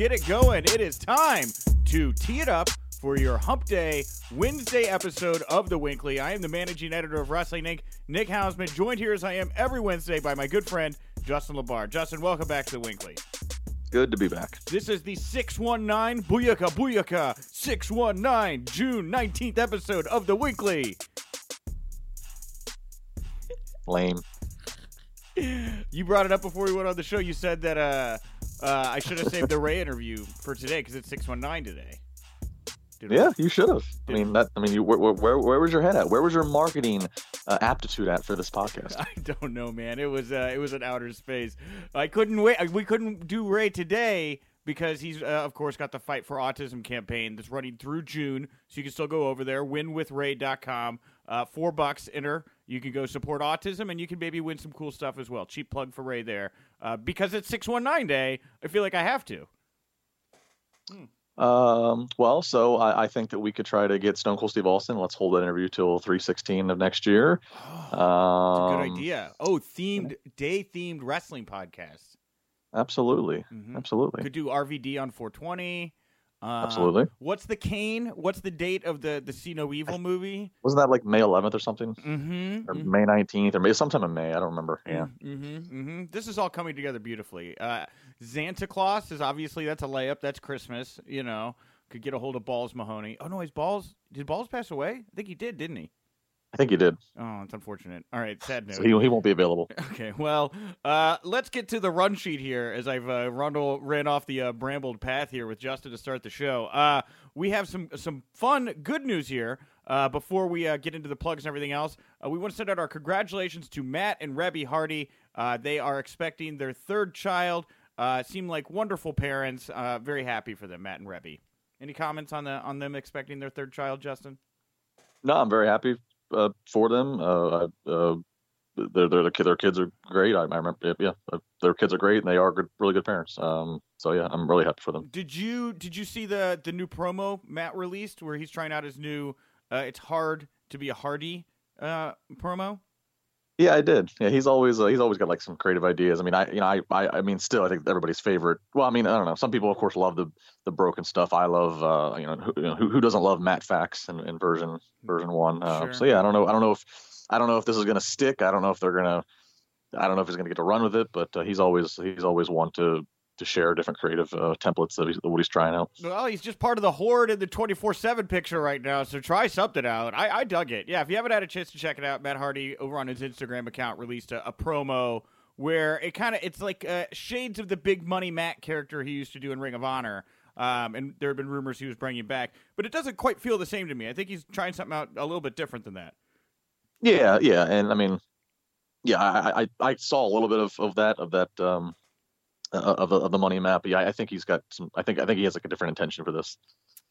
get it going. It is time to tee it up for your Hump Day Wednesday episode of The Winkley. I am the managing editor of Wrestling Inc., Nick Hausman, joined here as I am every Wednesday by my good friend, Justin LaBar. Justin, welcome back to The Winkley. Good to be back. This is the 619 Booyaka Booyaka 619 June 19th episode of The Winkley. Lame. You brought it up before we went on the show. You said that uh, uh, I should have saved the Ray interview for today because it's 619 today. Did we? Yeah, you should have. I mean, that. I mean, you. Where, where, where was your head at? Where was your marketing uh, aptitude at for this podcast? I don't know, man. It was uh, it was an outer space. I couldn't wait. We couldn't do Ray today because he's uh, of course got the Fight for Autism campaign that's running through June. So you can still go over there, winwithray.com. Uh, four bucks enter. You can go support autism, and you can maybe win some cool stuff as well. Cheap plug for Ray there. Uh, because it's six one nine day, I feel like I have to. Um. Well, so I, I think that we could try to get Stone Cold Steve Austin. Let's hold that interview till three sixteen of next year. It's a Um, good idea. Oh, themed day themed wrestling podcast. Absolutely. Mhm. Absolutely. Could do RVD on 420. Uh, Absolutely. What's the Kane? What's the date of the the See No Evil movie? Wasn't that like May 11th or something? Mm-hmm. Or May 19th, or May sometime in May. I don't remember. Yeah. Mm-hmm. Mm-hmm. This is all coming together beautifully. Uh, Santa Claus is obviously that's a layup. That's Christmas. You know, could get a hold of Balls Mahoney. Oh no, his Balls. Did Balls pass away? I think he did, didn't he? I think you did. Oh, it's unfortunate. All right, sad news. So he, he won't be available. Okay, well, uh, let's get to the run sheet here as I've uh, Rundle ran off the uh, brambled path here with Justin to start the show. Uh, we have some some fun, good news here. Uh, before we uh, get into the plugs and everything else, uh, we want to send out our congratulations to Matt and Reby Hardy. Uh, they are expecting their third child. Uh, seem like wonderful parents. Uh, very happy for them, Matt and Reby. Any comments on the on them expecting their third child, Justin? No, I'm very happy uh, for them. Uh, uh, their their their, kids are great. I, I remember, yeah, uh, their kids are great, and they are good, really good parents. Um, so yeah, I'm really happy for them. Did you did you see the the new promo Matt released where he's trying out his new uh, "It's hard to be a Hardy" uh, promo? Yeah, I did. Yeah, he's always uh, he's always got like some creative ideas. I mean, I you know I, I I mean still I think everybody's favorite. Well, I mean I don't know. Some people of course love the the broken stuff. I love uh you know who you know, who, who doesn't love Matt Facts in, in version version one. Uh, Sure. So yeah, I don't know. I don't know if I don't know if this is gonna stick. I don't know if they're gonna. I don't know if he's gonna get to run with it, but uh, he's always he's always one to to share different creative uh, templates that he's what he's trying out. Well, he's just part of the horde in the twenty four seven picture right now. So try something out. I, I dug it. Yeah, if you haven't had a chance to check it out, Matt Hardy over on his Instagram account released a, a promo where it kind of it's like uh, shades of the big money Matt character he used to do in Ring of Honor. Um, and there have been rumors he was bringing back, but it doesn't quite feel the same to me. I think he's trying something out a little bit different than that. Yeah, yeah, and I mean, yeah, I I, I saw a little bit of, of that of that um of the- of the money map. But yeah, I think he's got some. I think I think he has like a different intention for this.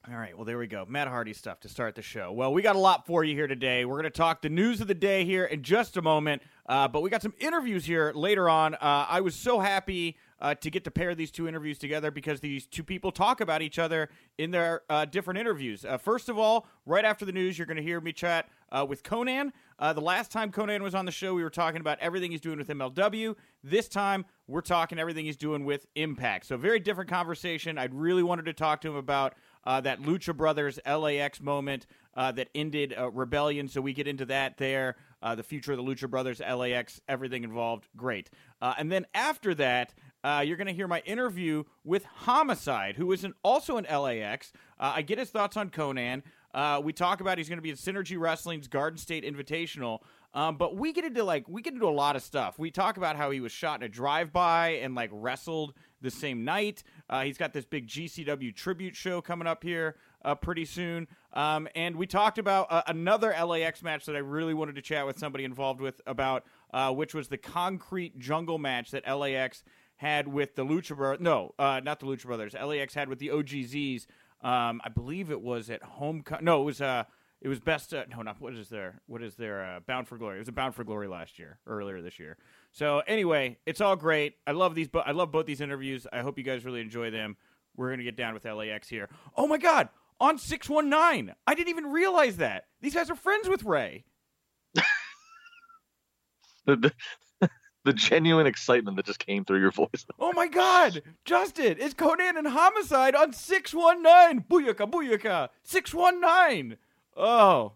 All right, well, there we go. Matt Hardy stuff to start the show. Well, we got a lot for you here today. We're going to talk the news of the day here in just a moment, uh, but we got some interviews here later on. Uh, I was so happy uh, to get to pair these two interviews together because these two people talk about each other in their uh, different interviews. Uh, first of all, right after the news, you're going to hear me chat uh, with Konnan. Uh, the last time Konnan was on the show, we were talking about everything he's doing with MLW. This time, we're talking everything he's doing with Impact. So, very different conversation. I really wanted to talk to him about uh, that Lucha Brothers LAX moment uh, that ended uh, Rebellion. So, we get into that there. Uh, the future of the Lucha Brothers, LAX, everything involved. Great. Uh, and then after that, uh, you're going to hear my interview with Homicide, who is an, also an LAX. I get his thoughts on Konnan. We talk about he's going to be at Synergy Wrestling's Garden State Invitational. Um, but we get into like we get into a lot of stuff. We talk about how he was shot in a drive-by and like wrestled the same night. Uh, he's got this big GCW tribute show coming up here uh, pretty soon. Um, and we talked about uh, another LAX match that I really wanted to chat with somebody involved with about, uh, which was the Concrete Jungle match that LAX had with the Lucha Brothers. No, uh, not the Lucha Brothers. LAX had with the OGZs. Um, I believe it was at home. no, it was. It was best. Uh, no, not what is there? what is there? uh, Bound for Glory? It was a Bound for Glory last year, earlier this year. So anyway, it's all great. I love these. Bo- I love both these interviews. I hope you guys really enjoy them. We're gonna get down with LAX here. Oh my God, on six one nine. I didn't even realize that these guys are friends with Ray. the the genuine excitement that just came through your voice. Oh my God, Justin, it's Konnan and Homicide on six one nine. Booyaka, booyaka, six one nine. Oh,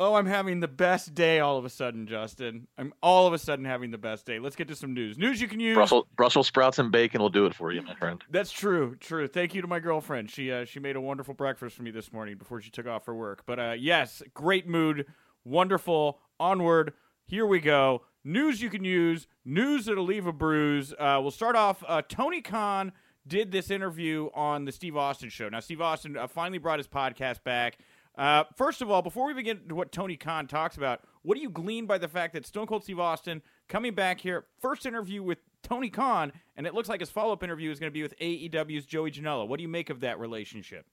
oh, I'm having the best day all of a sudden, Justin. I'm all of a sudden having the best day. Let's get to some news. News you can use. Brussels, Brussels sprouts and bacon will do it for you, my friend. That's true. True. Thank you to my girlfriend. She uh, she made a wonderful breakfast for me this morning before she took off for work. But uh, yes, great mood, wonderful. Onward. Here we go. News you can use. News that'll leave a bruise. Uh, we'll start off. Uh, Tony Khan did this interview on the Steve Austin show. Now, Steve Austin uh, finally brought his podcast back. Uh, first of all, before we begin to what Tony Khan talks about, what do you glean by the fact that Stone Cold Steve Austin coming back here, first interview with Tony Khan, and it looks like his follow up interview is going to be with AEW's Joey Janela. What do you make of that relationship?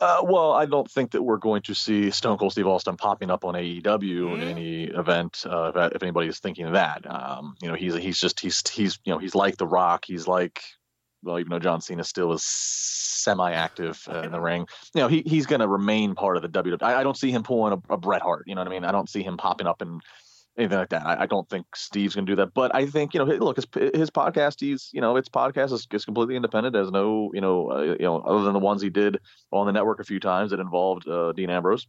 Uh, well, I don't think that we're going to see Stone Cold Steve Austin popping up on AEW mm-hmm. in any event. Uh, if, if anybody is thinking of that, um, you know, he's he's just he's he's you know he's like The Rock. He's like well, even though John Cena still is semi-active uh, in the ring, you know, he he's going to remain part of the WWE. I, I don't see him pulling a, a, Bret Hart. You know what I mean? I don't see him popping up and anything like that. I, I don't think Steve's going to do that. But I think you know, look, his his podcast, he's you know, its podcast is, is completely independent. Has no you know, uh, you know, other than the ones he did on the network a few times that involved uh, Dean Ambrose.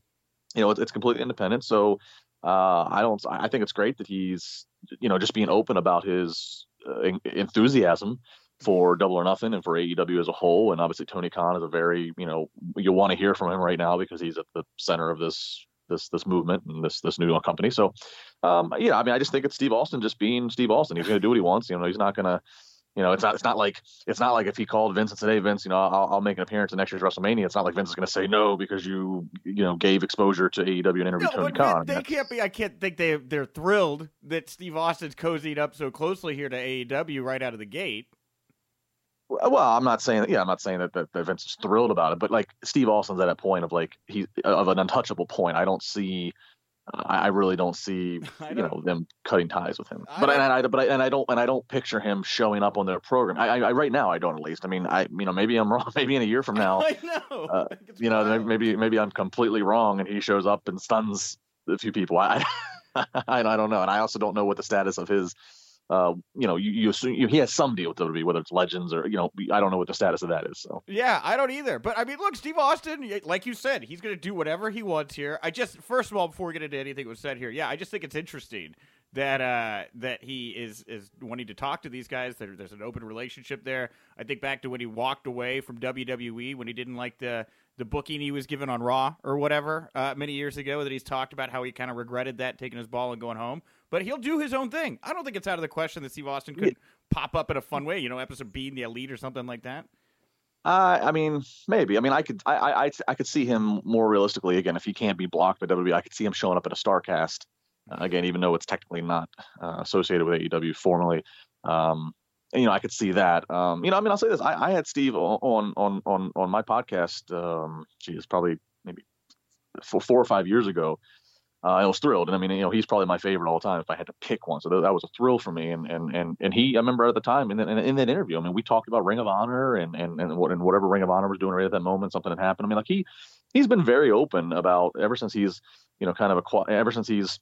You know, it's, it's completely independent. So uh, I don't. I think it's great that he's you know just being open about his uh, enthusiasm for Double or Nothing and for AEW as a whole. And obviously Tony Khan is a very, you know, you'll want to hear from him right now because he's at the center of this this this movement and this this new company. So, um, yeah, I mean, I just think it's Steve Austin just being Steve Austin. He's going to do what he wants. You know, he's not going to. You know, it's not. It's not like it's not like if he called Vince and said, "Hey, Vince, you know, I'll, I'll make an appearance in next year's WrestleMania." It's not like Vince is going to say no because you, you know, gave exposure to AEW and interviewed no, Tony Khan. They, they can't be. I can't think they they're thrilled that Steve Austin's cozied up so closely here to AEW right out of the gate. Well, I'm not saying that. Yeah, I'm not saying that, that, that Vince is thrilled about it, but like Steve Austin's at a point of like he of an untouchable point. I don't see. I, really don't see you know them cutting ties with him. but and I but I, and I don't and I don't picture him showing up on their program. I, I right now I don't at least. I mean I you know maybe I'm wrong. Maybe in a year from now, I know. Uh, you know maybe maybe I'm completely wrong and he shows up and stuns a few people. I I, I don't know, and I also don't know what the status of his uh, you know, you, you assume you, he has some deal with WWE, whether it's Legends or you know, I don't know what the status of that is. So yeah, I don't either. But I mean, look, Steve Austin, like you said, he's going to do whatever he wants here. I just first of all, before we get into anything that was said here, yeah, I just think it's interesting that uh, that he is is wanting to talk to these guys. There, there's an open relationship there. I think back to when he walked away from WWE when he didn't like the the booking he was given on Raw or whatever uh, many years ago. That he's talked about how he kind of regretted that taking his ball and going home but he'll do his own thing. I don't think it's out of the question that Steve Austin could yeah. pop up in a fun way, you know, episode being the elite or something like that. Uh, I mean, maybe. I mean, I could, I, I, I could see him more realistically again if he can't be blocked by WWE. I could see him showing up at a Starcast uh, again, even though it's technically not uh, associated with AEW formally. Um, you know, I could see that. Um, you know, I mean, I'll say this: I, I had Steve on on on on my podcast. Um, geez, probably maybe four, four or five years ago, uh, I was thrilled. And I mean, you know, he's probably my favorite all time if I had to pick one. So that was a thrill for me. And and and and he, I remember at the time and then in that interview, I mean, we talked about Ring of Honor and and and, what, and whatever Ring of Honor was doing right at that moment, something had happened. I mean, like he he's been very open about ever since he's you know kind of a ever since he's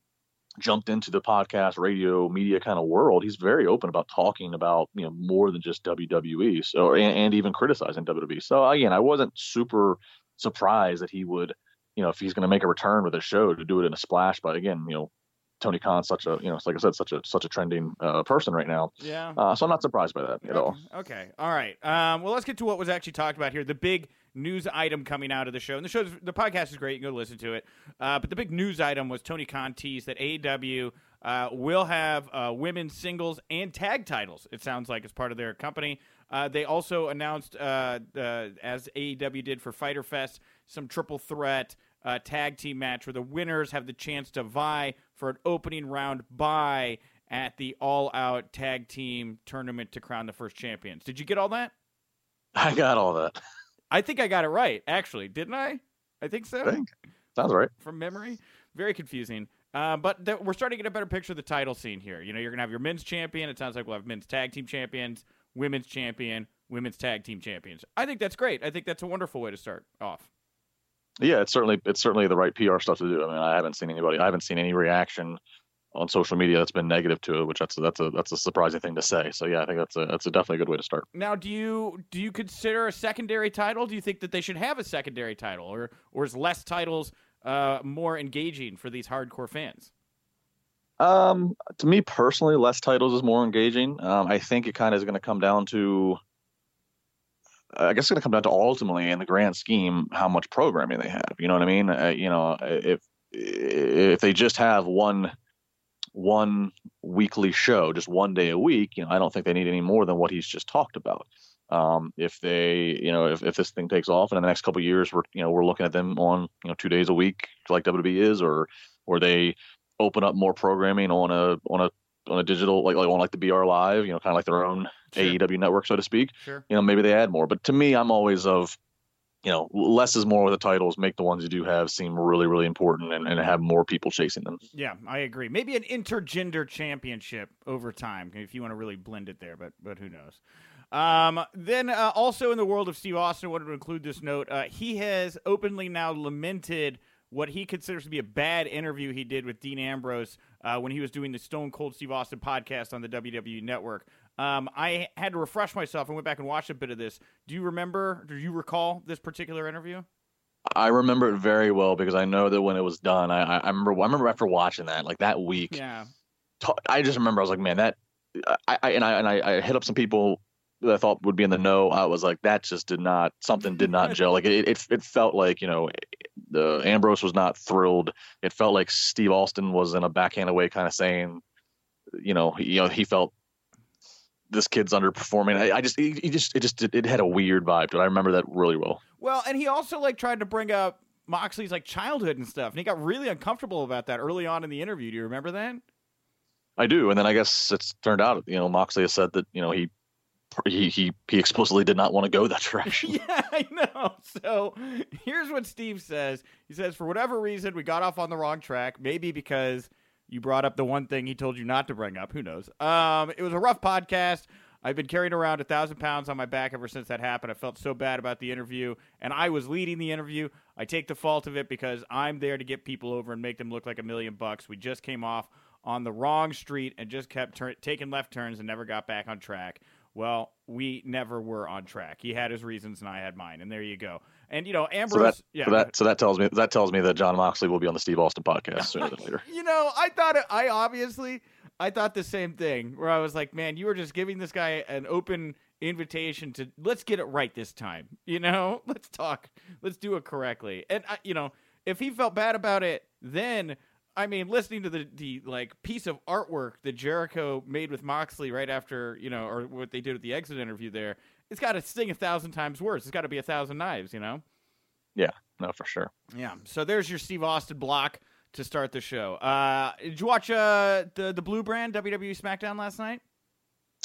jumped into the podcast, radio, media kind of world. He's very open about talking about you know more than just WWE. So and, and even criticizing WWE. So again, I wasn't super surprised that he would you know, if he's going to make a return with a show to do it in a splash. But again, you know, Tony Khan's such a, you know, like I said, such a such a trending uh, person right now. Yeah. Uh, so I'm not surprised by that at okay. all. Okay. All right. Um, well, let's get to what was actually talked about here. The big news item coming out of the show, and the show, the podcast is great. You can go listen to it. Uh, but the big news item was Tony Khan teased that AEW uh, will have uh, women's singles and tag titles. It sounds like as part of their company. Uh, they also announced, uh, as AEW did for Fyter Fest, some triple threat uh, tag team match where the winners have the chance to vie for an opening round bye at the All Out Tag Team Tournament to crown the first champions. Did you get all that? I got all that. I think I got it right, actually. Didn't I? I think so. I think. Sounds right. From memory. Very confusing. Uh, but th- we're starting to get a better picture of the title scene here. You know, you're going to have your men's champion. It sounds like we'll have men's tag team champions, women's champion, women's tag team champions. I think that's great. I think that's a wonderful way to start off yeah, it's certainly it's certainly the right PR stuff to do. I mean, I haven't seen anybody, I haven't seen any reaction on social media that's been negative to it, which that's that's a that's a surprising thing to say. So yeah, I think that's a that's a definitely a good way to start. Now, do you do you consider a secondary title? Do you think that they should have a secondary title, or or is less titles uh, more engaging for these hardcore fans? Um, to me personally, less titles is more engaging. Um, I think it kind of is going to come down to, I guess, it's going to come down to ultimately, in the grand scheme, how much programming they have. You know what I mean? Uh, you know, if if they just have one one weekly show, just one day a week, you know, I don't think they need any more than what he's just talked about. Um, if they, you know, if, if this thing takes off and in the next couple years, we're, you know, we're looking at them on, you know, two days a week like WWE is, or, or they open up more programming on a, on a, on a digital, like, like on like the BR Live, you know, kind of like their own sure. AEW network, so to speak. Sure. You know, maybe they add more. But to me, I'm always of, you know, less is more with the titles. Make the ones you do have seem really, really important and, and have more people chasing them. Yeah, I agree. Maybe an intergender championship over time if you want to really blend it there, but but who knows. Um, then uh, also in the world of Steve Austin, I wanted to include this note. Uh, he has openly now lamented what he considers to be a bad interview he did with Dean Ambrose uh, when he was doing the Stone Cold Steve Austin podcast on the WWE Network. Um, I had to refresh myself and went back and watched a bit of this. Do you remember? Do you recall this particular interview? I remember it very well because I know that when it was done, I, I remember. I remember after watching that, like that week. Yeah. I just remember I was like, man, that. I, I and I and I, I hit up some people that I thought would be in the know. I was like, that just did not. Something did not gel. Like it, it, it felt like you know, the Ambrose was not thrilled. It felt like Steve Austin was in a backhanded way, kind of saying, you know, he, you know, he felt this kid's underperforming. I, I just, he, he, just, it just, it had a weird vibe. But I remember that really well. Well, and he also like tried to bring up Moxley's like childhood and stuff, and he got really uncomfortable about that early on in the interview. Do you remember that? I do, and then I guess it's turned out, you know, Moxley has said that you know he he he he explicitly did not want to go that direction. yeah, I know. So here's what Steve says. He says, for whatever reason, we got off on the wrong track. Maybe because you brought up the one thing he told you not to bring up. Who knows? Um, it was a rough podcast. I've been carrying around a thousand pounds on my back ever since that happened. I felt so bad about the interview, and I was leading the interview. I take the fault of it because I'm there to get people over and make them look like a million bucks. We just came off on the wrong street and just kept taking left turns and never got back on track. Well, we never were on track. He had his reasons, and I had mine, and there you go. And you know, Ambrose. So that, yeah, so that, so that tells me that tells me that Jon Moxley will be on the Steve Austin podcast sooner than later. you know, I thought it, I obviously I thought the same thing. Where I was like, man, you were just giving this guy an open invitation to let's get it right this time. You know, let's talk, let's do it correctly. And I, you know, if he felt bad about it, then I mean, listening to the the like piece of artwork that Jericho made with Moxley right after you know, or what they did with the exit interview there, it's got to sting a thousand times worse. It's got to be a thousand knives, you know. Yeah, no, for sure. Yeah. So there's your Steve Austin block to start the show. Uh, did you watch uh, the the Blue Brand WWE SmackDown last night?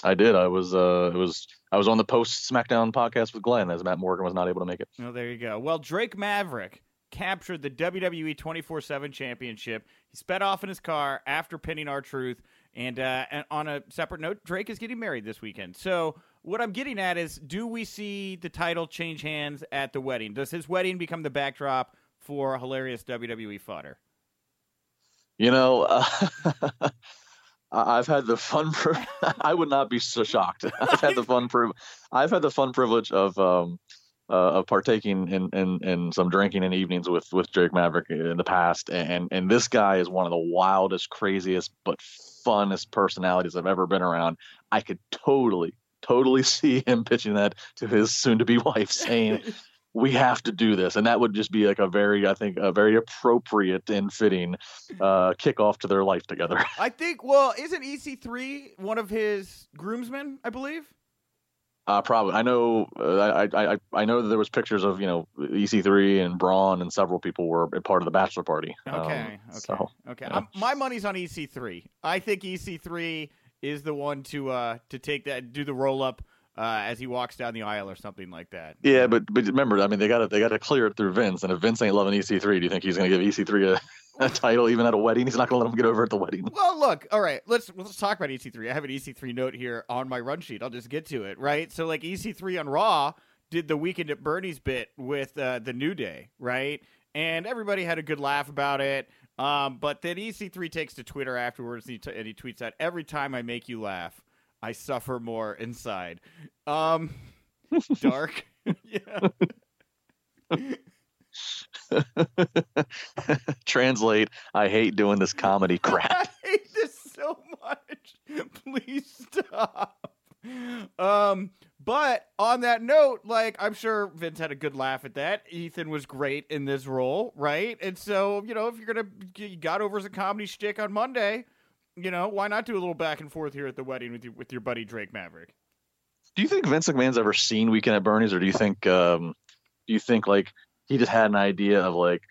I did. I was uh, it was I was on the post SmackDown podcast with Glenn as Matt Morgan was not able to make it. Oh, there you go. Well, Drake Maverick captured the WWE 24 7 championship. He sped off in his car after pinning R-Truth. And, uh, and on a separate note, Drake is getting married this weekend. So, what I'm getting at is do we see the title change hands at the wedding? Does his wedding become the backdrop for hilarious WWE fodder? You know, uh, I've had the fun. Pri- I would not be so shocked. I've had the fun. Pri- I've had the fun privilege of um, uh, of partaking in, in, in some drinking in evenings with with Drake Maverick in the past, and and this guy is one of the wildest, craziest, but funnest personalities I've ever been around. I could totally, totally see him pitching that to his soon-to-be wife, saying. we have to do this and that would just be like a very i think a very appropriate and fitting uh kickoff to their life together i think well isn't ec3 one of his groomsmen i believe uh, probably. I know. Uh, I, I I know that there was pictures of you know EC3 and Braun and several people were part of the bachelor party. Okay. Um, okay. So, okay. Yeah. my money's on EC3. I think EC3 is the one to uh to take that do the roll up. Uh, as he walks down the aisle or something like that. Yeah, but but remember, I mean, they got to they got to clear it through Vince, and if Vince ain't loving EC3, do you think he's going to give EC3 a a title even at a wedding. He's not going to let him get over at the wedding. Well, look, all right, let's let's talk about EC3. I have an EC3 note here on my run sheet. I'll just get to it, right? So like EC3 on Raw did the weekend at Bernie's bit with uh, the New Day, right? And everybody had a good laugh about it. Um, but then EC3 takes to Twitter afterwards and he, t- and he tweets out, "Every time I make you laugh, I suffer more inside." Um, dark, yeah. Translate. I hate doing this comedy crap. I hate this so much. Please stop. Um, but on that note, like I'm sure Vince had a good laugh at that. Ethan was great in this role, right? And so you know, if you're gonna you got over as a comedy shtick on Monday, you know, why not do a little back and forth here at the wedding with you with your buddy Drake Maverick? Do you think Vince McMahon's ever seen Weekend at Bernie's, or do you think um, do you think like he just had an idea of like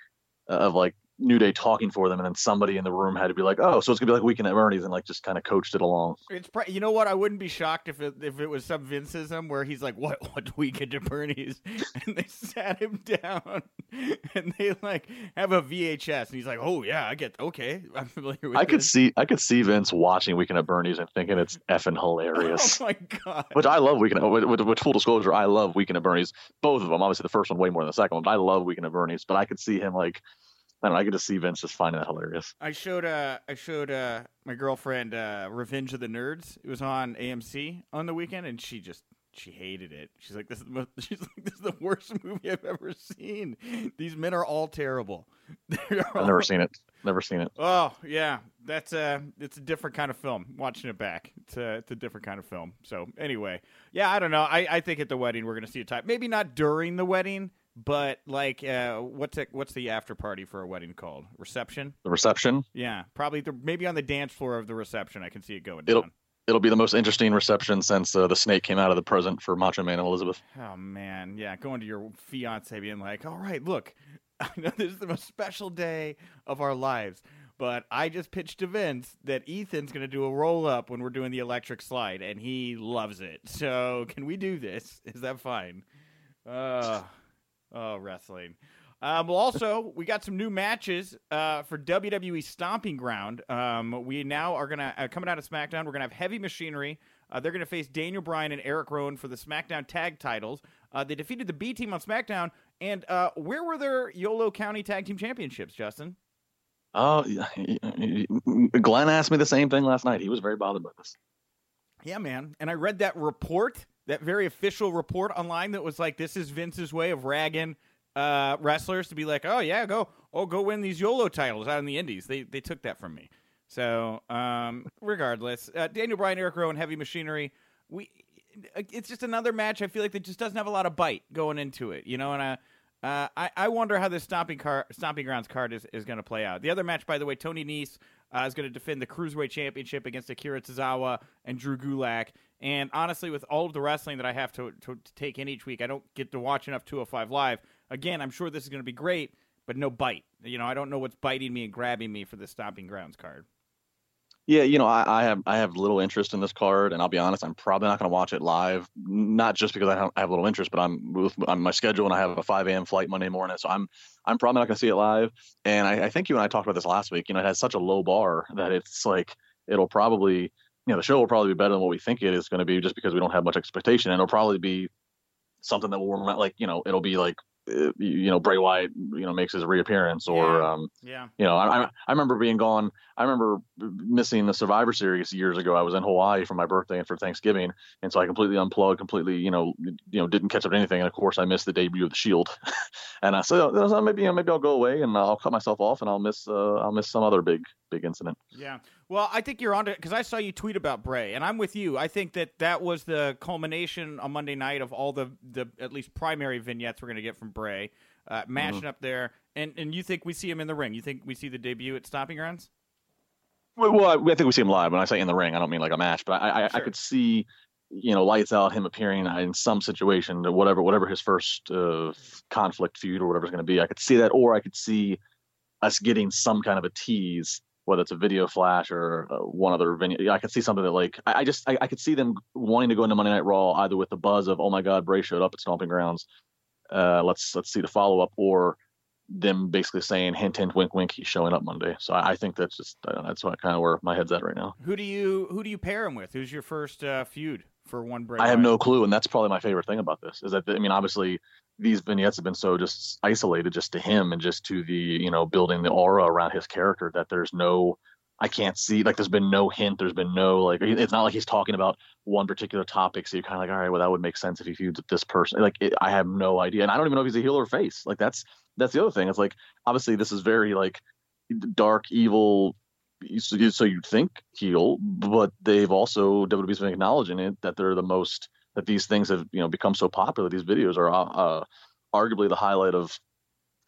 of like New Day talking for them, and then somebody in the room had to be like, "Oh, so it's gonna be like Weekend at Bernie's," and like just kind of coached it along. It's pr- you know what? I wouldn't be shocked if it if it was some Vinceism where he's like, "What? What Weekend at Bernie's?" and they sat him down and they like have a VHS, and he's like, "Oh yeah, I get okay, I'm familiar with." I could see I could see Vince watching Weekend at Bernie's and thinking it's effing hilarious. Oh my god! Which I love Weekend. With, with, with full disclosure, I love Weekend at Bernie's. Both of them. Obviously, the first one way more than the second one. But I love Weekend at Bernie's. But I could see him like, I don't know. I get to see Vince just finding that hilarious. I showed uh I showed uh my girlfriend uh Revenge of the Nerds. It was on AMC on the weekend, and she just she hated it. She's like, "This is the most, she's like, this is the worst movie I've ever seen. These men are all terrible." They're I've all- never seen it. Never seen it. Oh yeah, that's a it's a different kind of film. Watching it back, it's a it's a different kind of film. So anyway, yeah, I don't know. I, I think at the wedding we're gonna see a type. Maybe not during the wedding, but like uh, what's it, what's the after party for a wedding called? Reception. The reception. Yeah, probably the, maybe on the dance floor of the reception. I can see it going It'll- down. It'll be the most interesting reception since uh, the snake came out of the present for Macho Man and Elizabeth. Oh man, yeah, going to your fiance being like, "All right, look, I know this is the most special day of our lives, but I just pitched to Vince that Ethan's going to do a roll up when we're doing the electric slide, and he loves it. So can we do this? Is that fine?" Uh, oh, wrestling. Um, well, also, we got some new matches uh, for WWE Stomping Ground. Um, we now are going to, uh, coming out of SmackDown, we're going to have Heavy Machinery. Uh, they're going to face Daniel Bryan and Eric Rowan for the SmackDown Tag titles. Uh, they defeated the B Team on SmackDown. And uh, where were their Yolo County Tag Team Championships, Justin? Oh, Glenn asked me the same thing last night. He was very bothered by this. Yeah, man. And I read that report, that very official report online that was like, this is Vince's way of ragging uh, wrestlers to be like, oh yeah, go, oh go win these YOLO titles out in the Indies. They they took that from me. So um, regardless, uh, Daniel Bryan, Eric Rowan, Heavy Machinery. We, it's just another match. I feel like that just doesn't have a lot of bite going into it, you know. And uh, uh, I I wonder how this stomping car stomping grounds card is, is going to play out. The other match, by the way, Tony Nese uh, is going to defend the cruiserweight championship against Akira Tozawa and Drew Gulak. And honestly, with all of the wrestling that I have to, to, to take in each week, I don't get to watch enough 205 Live. Again, I'm sure this is going to be great, but no bite. You know, I don't know what's biting me and grabbing me for the Stomping Grounds card. Yeah, you know, I, I have I have little interest in this card, and I'll be honest, I'm probably not going to watch it live. Not just because I, don't, I have little interest, but I'm with on my schedule, and I have a 5 a.m. flight Monday morning, so I'm I'm probably not going to see it live. And I, I think you and I talked about this last week. You know, it has such a low bar that it's like it'll probably, you know, the show will probably be better than what we think it is going to be, just because we don't have much expectation, and it'll probably be something that will like, you know, it'll be like, uh, you know, Bray Wyatt, you know, makes his reappearance, or Yeah. um, Yeah. you know, I, I I remember being gone. I remember missing the Survivor Series years ago. I was in Hawaii for my birthday and for Thanksgiving, and so I completely unplugged, completely, you know, you know, didn't catch up to anything. And of course, I missed the debut of the Shield. and I said, so, so maybe, you know, maybe I'll go away and I'll cut myself off, and I'll miss, uh, I'll miss some other big, big incident. Yeah. Well, I think you're on to because I saw you tweet about Bray, and I'm with you. I think that that was the culmination on Monday night of all the the at least primary vignettes we're going to get from Bray, uh, mashing up there. And and you think we see him in the ring? You think we see the debut at Stomping Grounds? Well, well, I, think we see him live. When I say in the ring, I don't mean like a match, but I, I, I could see, you know, lights out him appearing in some situation, whatever, whatever his first uh, conflict feud or whatever's going to be. I could see that, or I could see us getting some kind of a tease, whether it's a video flash or uh, one other venue. I could see something that like I, just I, I could see them wanting to go into Monday Night Raw either with the buzz of oh my God, Bray showed up at Stomping Grounds. Uh, let's let's see the follow up, or them basically saying hint hint wink wink he's showing up Monday. So I, I think that's just that's what kind of where my head's at right now. Who do you who do you pair him with? Who's your first uh, feud for one Bray? I have no clue, and that's probably my favorite thing about this is that I mean obviously these vignettes have been so just isolated just to him and just to the you know building the aura around his character that there's no I can't see like there's been no hint. There's been no like it's not like he's talking about one particular topic. So you're kind of like, all right, well that would make sense if he feuds with this person. Like it, I have no idea, and I don't even know if he's a heel or face. Like that's that's the other thing. It's like obviously this is very like dark, evil. So, so you think heel, but they've also WWE's been acknowledging it that they're the most that these things have you know become so popular. These videos are uh, arguably the highlight of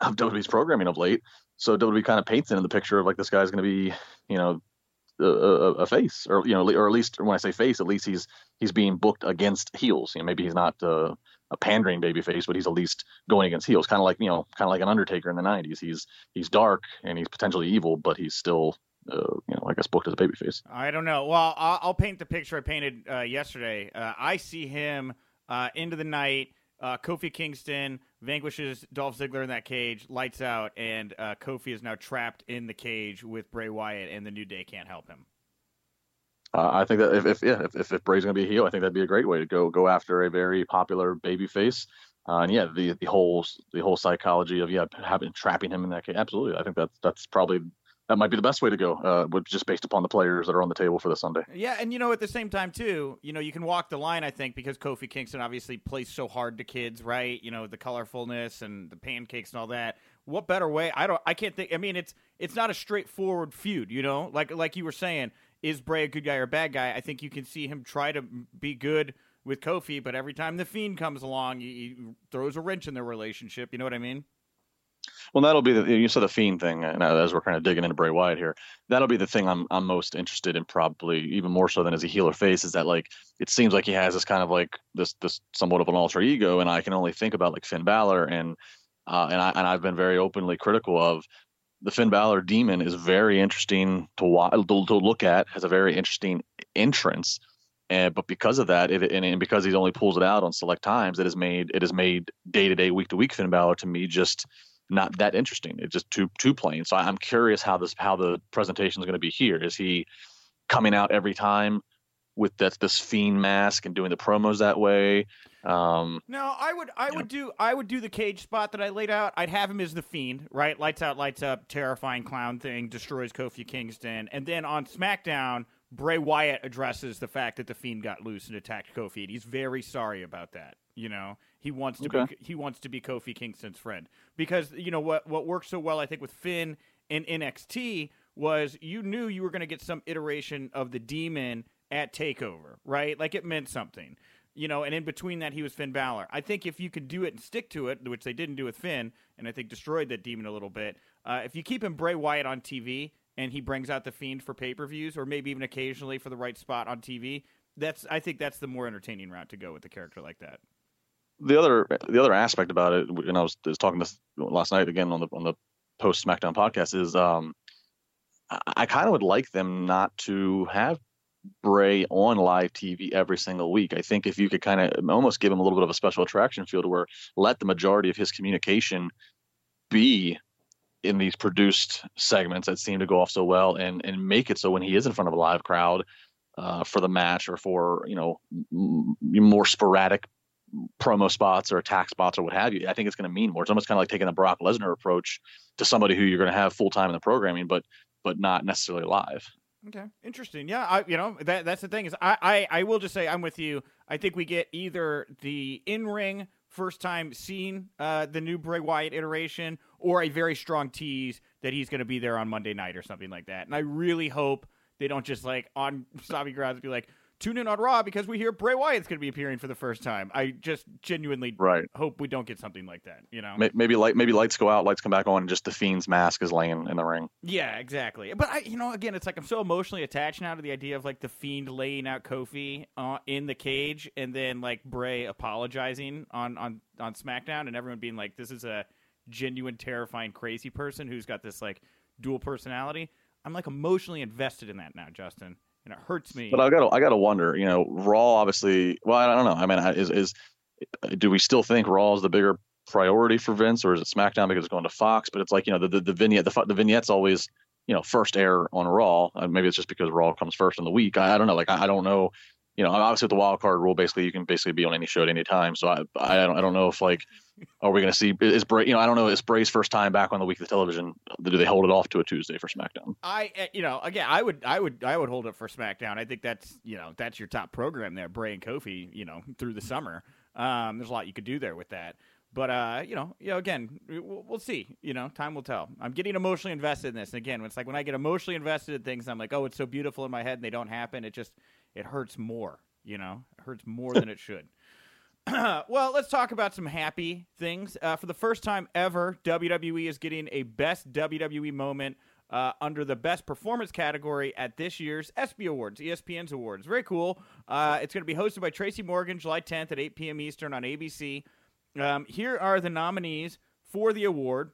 of WWE's programming of late. So WWE kind of paints it in the picture of like this guy's going to be, you know, a, a, a, face, or you know, or at least when I say face, at least he's he's being booked against heels. You know, maybe he's not uh, a pandering baby face, but he's at least going against heels, kind of like you know, kind of like an Undertaker in the '90s. He's he's dark and he's potentially evil, but he's still uh, you know, I guess booked as a babyface. I don't know. Well, I'll, I'll paint the picture I painted uh, yesterday. Uh, I see him uh, into the night. Uh, Kofi Kingston vanquishes Dolph Ziggler in that cage, lights out, and uh, Kofi is now trapped in the cage with Bray Wyatt, and the New Day can't help him. Uh, I think that if, if yeah if, if Bray's going to be a heel, I think that'd be a great way to go go after a very popular baby face. Uh, and yeah, the the whole the whole psychology of yeah having trapping him in that cage. Absolutely, I think that's that's probably that might be the best way to go, uh, just based upon the players that are on the table for the Sunday. Yeah, and you know, at the same time too, you know, you can walk the line. I think because Kofi Kingston obviously plays so hard to kids, right? You know, the colorfulness and the pancakes and all that. What better way? I don't. I can't think. I mean, it's it's not a straightforward feud. You know, like like you were saying, is Bray a good guy or a bad guy? I think you can see him try to be good with Kofi, but every time the Fiend comes along, he, he throws a wrench in their relationship. You know what I mean? Well, that'll be the you said the fiend thing, and as we're kind of digging into Bray Wyatt here, that'll be the thing I'm I'm most interested in, probably even more so than as a healer face, is that like it seems like he has this kind of like this this somewhat of an alter ego, and I can only think about like Finn Balor and uh, and I and I've been very openly critical of the Finn Balor demon is very interesting to watch to, to look at, has a very interesting entrance. And, but because of that, it, and, and, because he only pulls it out on select times, it has made it has made day to day, week to week Finn Balor to me just not that interesting. It's just too too plain. So I'm curious how this how the presentation is going to be here. Is he coming out every time with that this fiend mask and doing the promos that way? Um, no, I would I would know. do I would do the cage spot that I laid out. I'd have him as the fiend, right? Lights out, lights up, terrifying clown thing, destroys Kofi Kingston, and then on SmackDown. Bray Wyatt addresses the fact that the Fiend got loose and attacked Kofi, and he's very sorry about that. You know, he wants to okay. be he wants to be Kofi Kingston's friend because you know what what worked so well I think with Finn in NXT was you knew you were going to get some iteration of the Demon at Takeover, right? Like it meant something, you know. And in between that, he was Finn Balor. I think if you could do it and stick to it, which they didn't do with Finn, and I think destroyed that Demon a little bit. Uh, if you keep him Bray Wyatt on TV and he brings out the Fiend for pay per views, or maybe even occasionally for the right spot on TV, that's I think that's the more entertaining route to go with a character like that the other the other aspect about it, and I was, was talking this last night again on the on the post SmackDown podcast, is um, I, I kind of would like them not to have Bray on live TV every single week. I think if you could kind of almost give him a little bit of a special attraction feel to where let the majority of his communication be in these produced segments that seem to go off so well and and make it so when he is in front of a live crowd uh, for the match or for you know m- more sporadic promo spots or attack spots or what have you, I think it's going to mean more. It's almost kind of like taking the Brock Lesnar approach to somebody who you're going to have full time in the programming, but but not necessarily live. Okay, interesting. Yeah, I you know that that's the thing is I, I I will just say I'm with you. I think we get either the in ring first time seeing uh, the new Bray Wyatt iteration or a very strong tease that he's going to be there on Monday night or something like that. And I really hope they don't just like on Sabi Grounds be like, tune in on Raw because we hear Bray Wyatt's going to be appearing for the first time. I just genuinely right. hope we don't get something like that. You know, maybe light maybe lights go out, lights come back on, and just the Fiend's mask is laying in the ring. Yeah, exactly. But I, you know, again, it's like I'm so emotionally attached now to the idea of like the Fiend laying out Kofi uh, in the cage, and then like Bray apologizing on on on SmackDown, and everyone being like, "This is a genuine, terrifying, crazy person who's got this like dual personality." I'm like emotionally invested in that now, Justin and it hurts me. But I got to I got to wonder, you know, Raw obviously. Well, I don't know. I mean, is is do we still think Raw is the bigger priority for Vince, or is it SmackDown because it's going to Fox? But it's like you know the the, the vignette the, the vignette's always you know first air on Raw. Uh, maybe it's just because Raw comes first in the week. I, I don't know. Like I, I, don't know. You know, obviously with the wild card rule, basically you can basically be on any show at any time. So I I don't I don't know if like are we going to see is Bray? You know, I don't know. Is Bray's first time back on the weekly television? Do they hold it off to a Tuesday for SmackDown? I eh, you know again I would I would I would hold it for SmackDown. I think that's you know that's your top program there, Bray and Kofi. You know through the summer. Um, there's a lot you could do there with that. But uh, you know, you know, again, we'll, we'll, see. You know, time will tell. I'm getting emotionally invested in this. And again, it's like when I get emotionally invested in things, I'm like, oh, it's so beautiful in my head, and they don't happen. It just it hurts more. You know, it hurts more than it should. well, let's talk about some happy things. Uh, for the first time ever, WWE is getting a best WWE moment uh, under the best performance category at this year's ESPY Awards, ESPN's Awards. Very cool. Uh, it's going to be hosted by Tracy Morgan, July 10th at 8 p.m. Eastern on ABC. Um, here are the nominees for the award.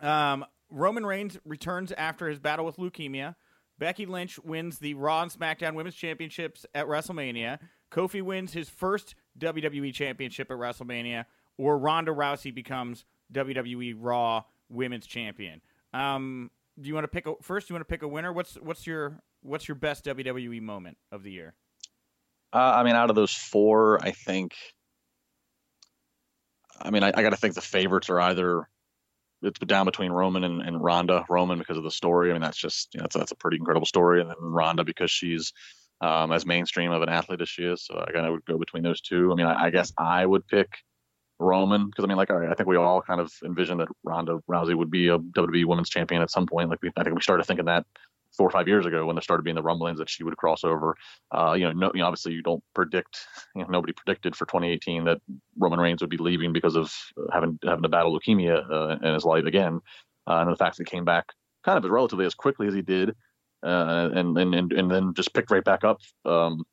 Um, Roman Reigns returns after his battle with leukemia. Becky Lynch wins the Raw and SmackDown Women's Championships at WrestleMania. Kofi wins his first WWE Championship at WrestleMania. Or Ronda Rousey becomes WWE Raw Women's Champion. Um, do you want to pick a first? Do you want to pick a winner? What's what's your what's your best WWE moment of the year? Uh, I mean, out of those four, I think I mean, I, I got to think the favorites are either it's down between Roman and, and Ronda. Roman because of the story. I mean, that's just you know, that's, that's a pretty incredible story, and then Ronda because she's um, as mainstream of an athlete as she is. So I kind of would go between those two. I mean, I, I guess I would pick Roman because I mean, like, I think we all kind of envisioned that Ronda Rousey would be a WWE Women's Champion at some point. Like, we, I think we started thinking that four or five years ago when there started being the rumblings that she would cross over. Uh, you know, no, you know, obviously you don't predict, you know, nobody predicted for 2018 that Roman Reigns would be leaving because of having having to battle leukemia uh, in his life again, uh, and the fact that he came back kind of as relatively as quickly as he did, uh, and and and and then just picked right back up. Um,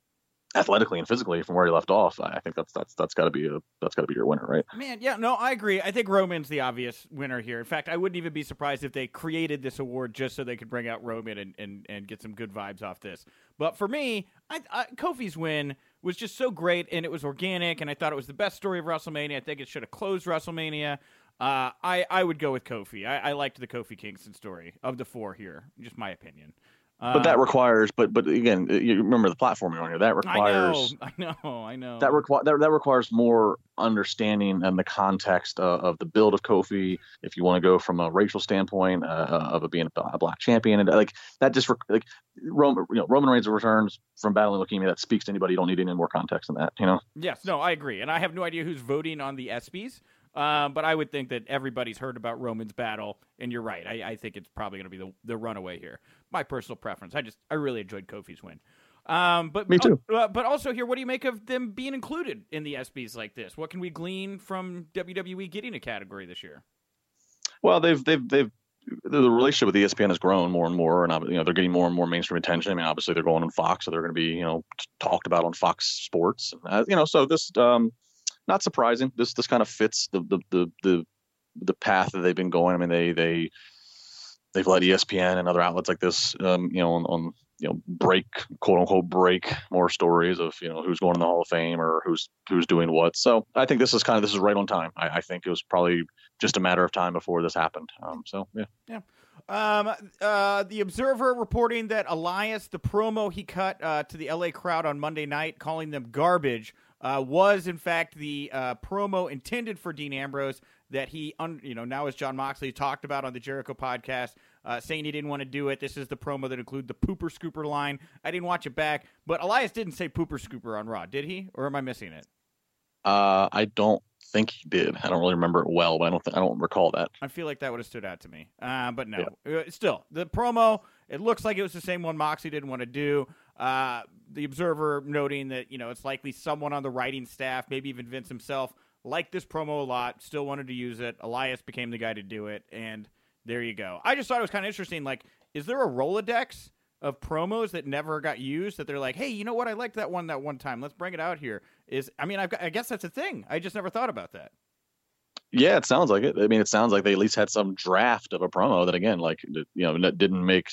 athletically and physically from where he left off, I think that's that's that's got to be a that's got to be your winner, right? Man, yeah, no, I agree. I think Roman's the obvious winner here. In fact, I wouldn't even be surprised if they created this award just so they could bring out Roman and and, and get some good vibes off this. But for me, I, I, Kofi's win was just so great and it was organic, and I thought it was the best story of WrestleMania. I think it should have closed WrestleMania. Uh, I I would go with Kofi. I, I liked the Kofi Kingston story of the four here. Just my opinion but that uh, requires, but but again, you remember the platform you're on here. That requires. I know, I know, I know. That require that, that requires more understanding and the context uh, of the build of Kofi. If you want to go from a racial standpoint uh, uh of it being a, black champion, and like that, just like Roman, you know, Roman Reigns returns from battling leukemia. That speaks to anybody. You don't need any more context than that. You know. Yes, no, I agree, and I have no idea who's voting on the ESPYS. Um, but I would think that everybody's heard about Roman's battle, and you're right. I, I think it's probably going to be the, the runaway here. My personal preference. I just I really enjoyed Kofi's win. Um, but me too. Uh, but also here, what do you make of them being included in the ESPYS like this? What can we glean from WWE getting a category this year? Well, they've they've they've the relationship with ESPN has grown more and more, and you know they're getting more and more mainstream attention. I mean, obviously they're going on Fox, so they're going to be you know talked about on Fox Sports. Uh, you know, so this um, not surprising. This this kind of fits the the the the, the path that they've been going. I mean, they they they've let ESPN and other outlets like this, um, you know, on, on you know break quote unquote break more stories of you know who's going in the Hall of Fame or who's who's doing what. So I think this is kind of this is right on time. I, I think it was probably just a matter of time before this happened. Um, so yeah, yeah. Um, uh, the Observer reporting that Elias, the promo he cut uh, to the LA crowd on Monday night, calling them garbage, uh, was in fact the uh, promo intended for Dean Ambrose that he, un- you know, now as Jon Moxley talked about on the Jericho podcast, uh, saying he didn't want to do it. This is the promo that include the pooper scooper line. I didn't watch it back, but Elias didn't say pooper scooper on Raw, did he? Or am I missing it? Uh, I don't think he did. I don't really remember it well, but I don't th- I don't recall that. I feel like that would have stood out to me. Uh, but no, yeah. Uh, still the promo. It looks like it was the same one Moxley didn't want to do. Uh, the Observer noting that you know it's likely someone on the writing staff, maybe even Vince himself, liked this promo a lot, still wanted to use it. Elias became the guy to do it, and there you go. I just thought it was kind of interesting. Like, is there a Rolodex of promos that never got used that they're like, hey, you know what? I liked that one that one time. Let's bring it out here. Is I mean, I've got, I guess that's a thing. I just never thought about that. Yeah, it sounds like it. I mean, it sounds like they at least had some draft of a promo that, again, like you know, didn't make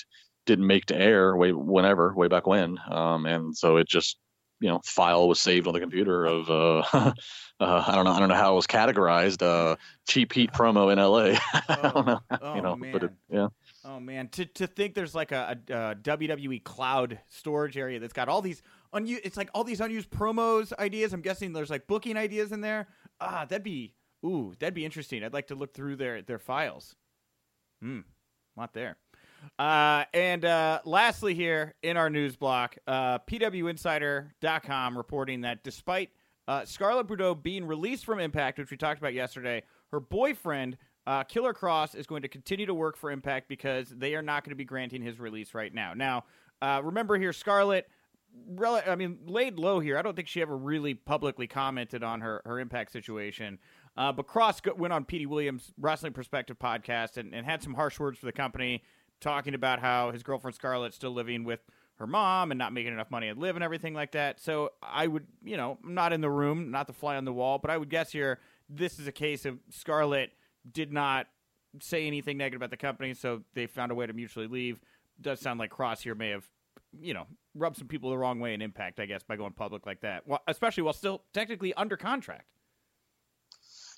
didn't make to air way whenever way back when um, and so it just you know file was saved on the computer of uh, uh, I don't know I don't know how it was categorized uh, cheap heat promo in LA. I don't know, Oh, you know, man. but it, yeah. Oh man, to to think there's like a, a, a WWE cloud storage area that's got all these unused. It's like all these unused promos ideas. I'm guessing there's like booking ideas in there. Ah, that'd be ooh, that'd be interesting. I'd like to look through their their files. Hmm, lot there. Uh, and uh, lastly, here in our news block, uh, PWInsider.com reporting that despite uh, Scarlett Bordeaux being released from Impact, which we talked about yesterday, her boyfriend, uh, Killer Kross, is going to continue to work for Impact because they are not going to be granting his release right now. Now, uh, remember here, Scarlett, I mean, laid low here. I don't think she ever really publicly commented on her, her Impact situation. Uh, but Kross went on Petey Williams' Wrestling Perspective podcast and, and had some harsh words for the company, talking about how his girlfriend Scarlett's still living with her mom and not making enough money to live and everything like that. So I would, you know, I'm not in the room, not the fly on the wall, but I would guess here this is a case of Scarlett did not say anything negative about the company, so they found a way to mutually leave. Does sound like Kross here may have, you know, rubbed some people the wrong way in Impact, I guess, by going public like that. Well, especially while still technically under contract.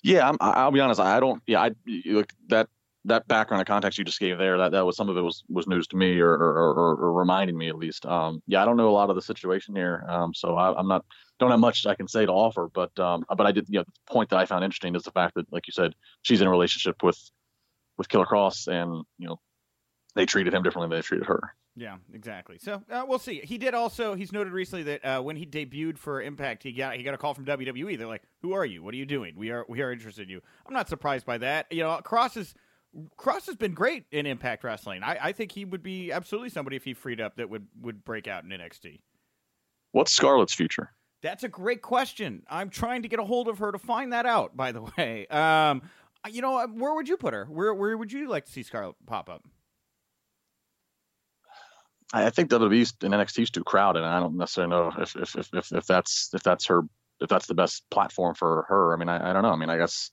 Yeah, I- I'll be honest. I don't. Yeah, I look that that background and context you just gave there. That that was some of it was was news to me, or or, or, or reminding me at least. Um, yeah, I don't know a lot of the situation here, um, so I, I'm not don't have much I can say to offer. But um, but I did. You know, the point that I found interesting is the fact that, like you said, she's in a relationship with with Killer Kross, and you know, they treated him differently than they treated her. Yeah, exactly. So uh, we'll see. He did also. He's noted recently that uh, when he debuted for Impact, he got he got a call from WWE. They're like, "Who are you? What are you doing? We are we are interested in you." I'm not surprised by that. You know, Kross is Kross has been great in Impact Wrestling. I, I think he would be absolutely somebody if he freed up that would would break out in NXT. What's Scarlett's future? That's a great question. I'm trying to get a hold of her to find that out. By the way, um, you know, where would you put her? Where where would you like to see Scarlett pop up? I think WWE's and NXT is too crowded, and I don't necessarily know if if, if, if, if that's if that's her if that's the best platform for her. I mean, I, I don't know. I mean, I guess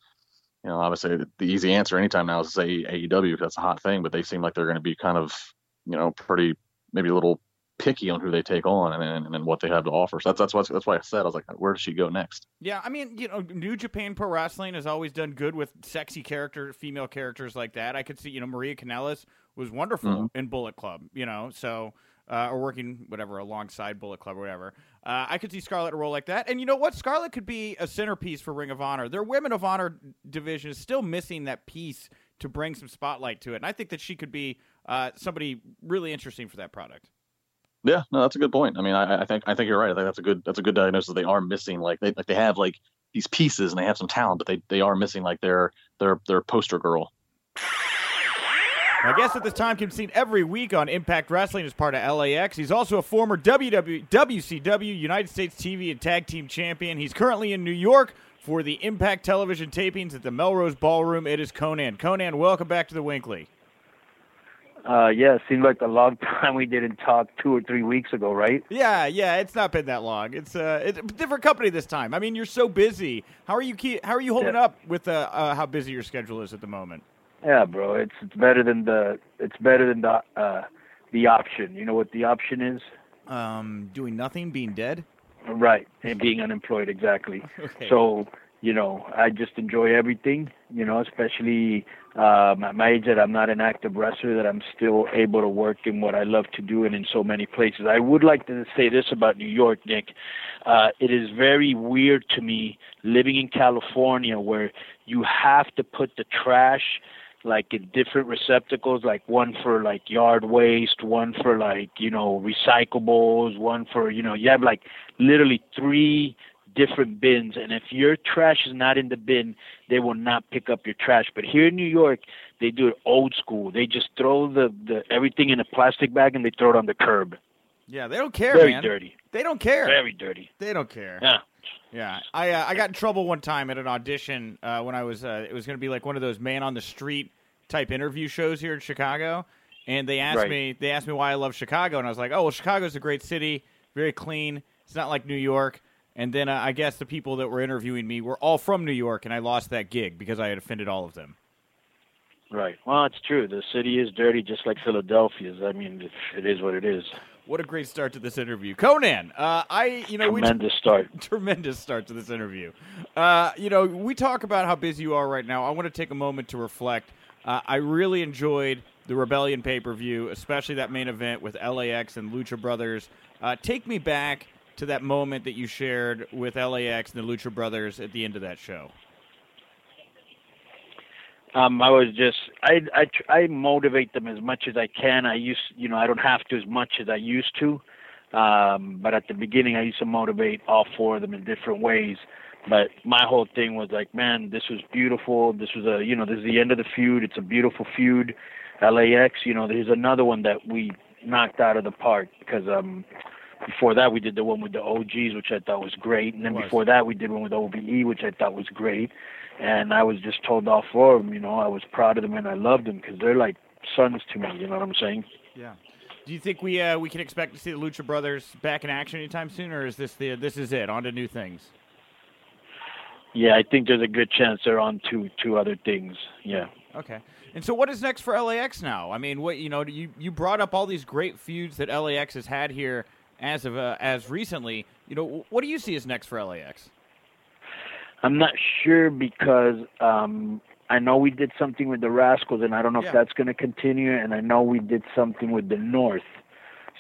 you know, obviously the, easy answer anytime now is to say AEW because that's a hot thing, but they seem like they're going to be kind of you know pretty maybe a little picky on who they take on and and, and what they have to offer. So that's that's why that's why I said I was like, where does she go next? Yeah, I mean, you know, New Japan Pro Wrestling has always done good with sexy character, female characters like that. I could see, you know, Maria Kanellis was wonderful Mhm. in Bullet Club, you know, so uh, or working whatever alongside Bullet Club or whatever. Uh, I could see Scarlett role like that, and you know what, Scarlett could be a centerpiece for Ring of Honor. Their Women of Honor division is still missing that piece to bring some spotlight to it, and I think that she could be uh, somebody really interesting for that product. Yeah, no, that's a good point. I mean, I, I think I think you're right. I think that's a good that's a good diagnosis. They are missing like they like they have like these pieces and they have some talent, but they they are missing like their their their poster girl. My guest at this time can be seen every week on Impact Wrestling as part of LAX. He's also a former WW, WCW United States TV and Tag Team Champion. He's currently in New York for the Impact Television tapings at the Melrose Ballroom. It is Konnan. Konnan, welcome back to the Winkley. Uh, yeah, it seemed like a long time we didn't talk two or three weeks ago, right? Yeah, yeah, it's not been that long. It's uh, it's a different company this time. I mean, you're so busy. How are you keep, How are you holding Yeah. up with uh, uh, how busy your schedule is at the moment? Yeah, bro, it's it's better than the it's better than the uh the option. You know what the option is? Um, doing nothing, being dead. Right, and being unemployed exactly. Okay. So you know, I just enjoy everything. You know, especially um, at my age that I'm not an active wrestler, that I'm still able to work in what I love to do and in so many places. I would like to say this about New York, Nick. Uh, it is very weird to me living in California where you have to put the trash like in different receptacles, like one for like yard waste, one for like, you know, recyclables, one for, you know, you have like literally three different bins and if your trash is not in the bin they will not pick up your trash but here in new york they do it old school they just throw the, the everything in a plastic bag and they throw it on the curb Yeah, they don't care, very man. dirty They don't care. very dirty They don't care. yeah Yeah, I uh, I got in trouble one time at an audition uh, when I was uh, it was going to be like one of those man on the street type interview shows here in Chicago, and they asked Right. me they asked me why I love Chicago, and I was like, oh well, Chicago's a great city, very clean. It's not like New York. And then uh, I guess the people that were interviewing me were all from New York, and I lost that gig because I had offended all of them. right well it's true the city is dirty just like philadelphia's i mean it, it is what it is What a great start to this interview, Konnan. Uh, I, you know, tremendous we, start. Tremendous start to this interview. Uh, you know, we talk about how busy you are right now. I want to take a moment to reflect. Uh, I really enjoyed the Rebellion pay per view, especially that main event with LAX and Lucha Brothers. Uh, take me back to that moment that you shared with LAX and the Lucha Brothers at the end of that show. Um, I was just I I I motivate them as much as I can. I used you know I don't have to as much as I used to, um, but at the beginning I used to motivate all four of them in different ways. But my whole thing was like, man, this was beautiful. This was a you know this is the end of the feud. It's a beautiful feud. LAX, you know, there's another one that we knocked out of the park because um before that we did the one with the OGs, which I thought was great, and then before that we did one with OVE, which I thought was great and I was just told all four of them. You know, I was proud of them and I loved them because they're like sons to me. You know what I'm saying? Yeah. Do you think we uh, we can expect to see the Lucha Brothers back in action anytime soon, or is this the this is it? On to new things. Yeah, I think there's a good chance they're on to to other things. Yeah. Okay. And so, what is next for LAX now? I mean, what you know, you you brought up all these great feuds that LAX has had here as of uh, as recently. You know, what do you see as next for LAX? I'm not sure because um, I know we did something with the Rascals, and I don't know yeah. if that's going to continue. And I know we did something with the North,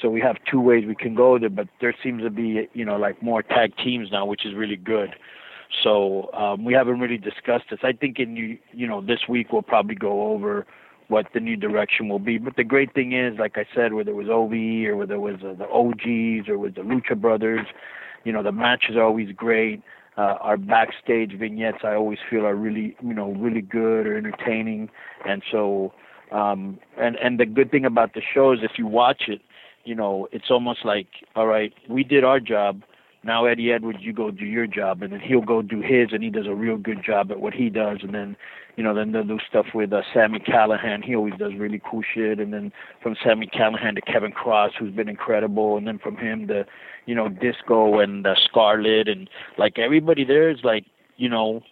so we have two ways we can go there. But there seems to be, you know, like more tag teams now, which is really good. So um, we haven't really discussed this. I think in you, you know, this week we'll probably go over what the new direction will be. But the great thing is, like I said, whether it was OVE or whether it was uh, the OGs or with the Lucha Brothers, you know, the matches are always great. Uh, our backstage vignettes I always feel are really you know really good or entertaining, and so um, and and the good thing about the show is if you watch it, you know it's almost like all right we did our job, now Eddie Edwards you go do your job, and then he'll go do his, and he does a real good job at what he does, and then you know then they'll do stuff with uh, Sami Callihan, he always does really cool shit, and then from Sami Callihan to Kevin Cross who's been incredible, and then from him to you know, Disco and uh, Scarlett and like everybody there is like, you know,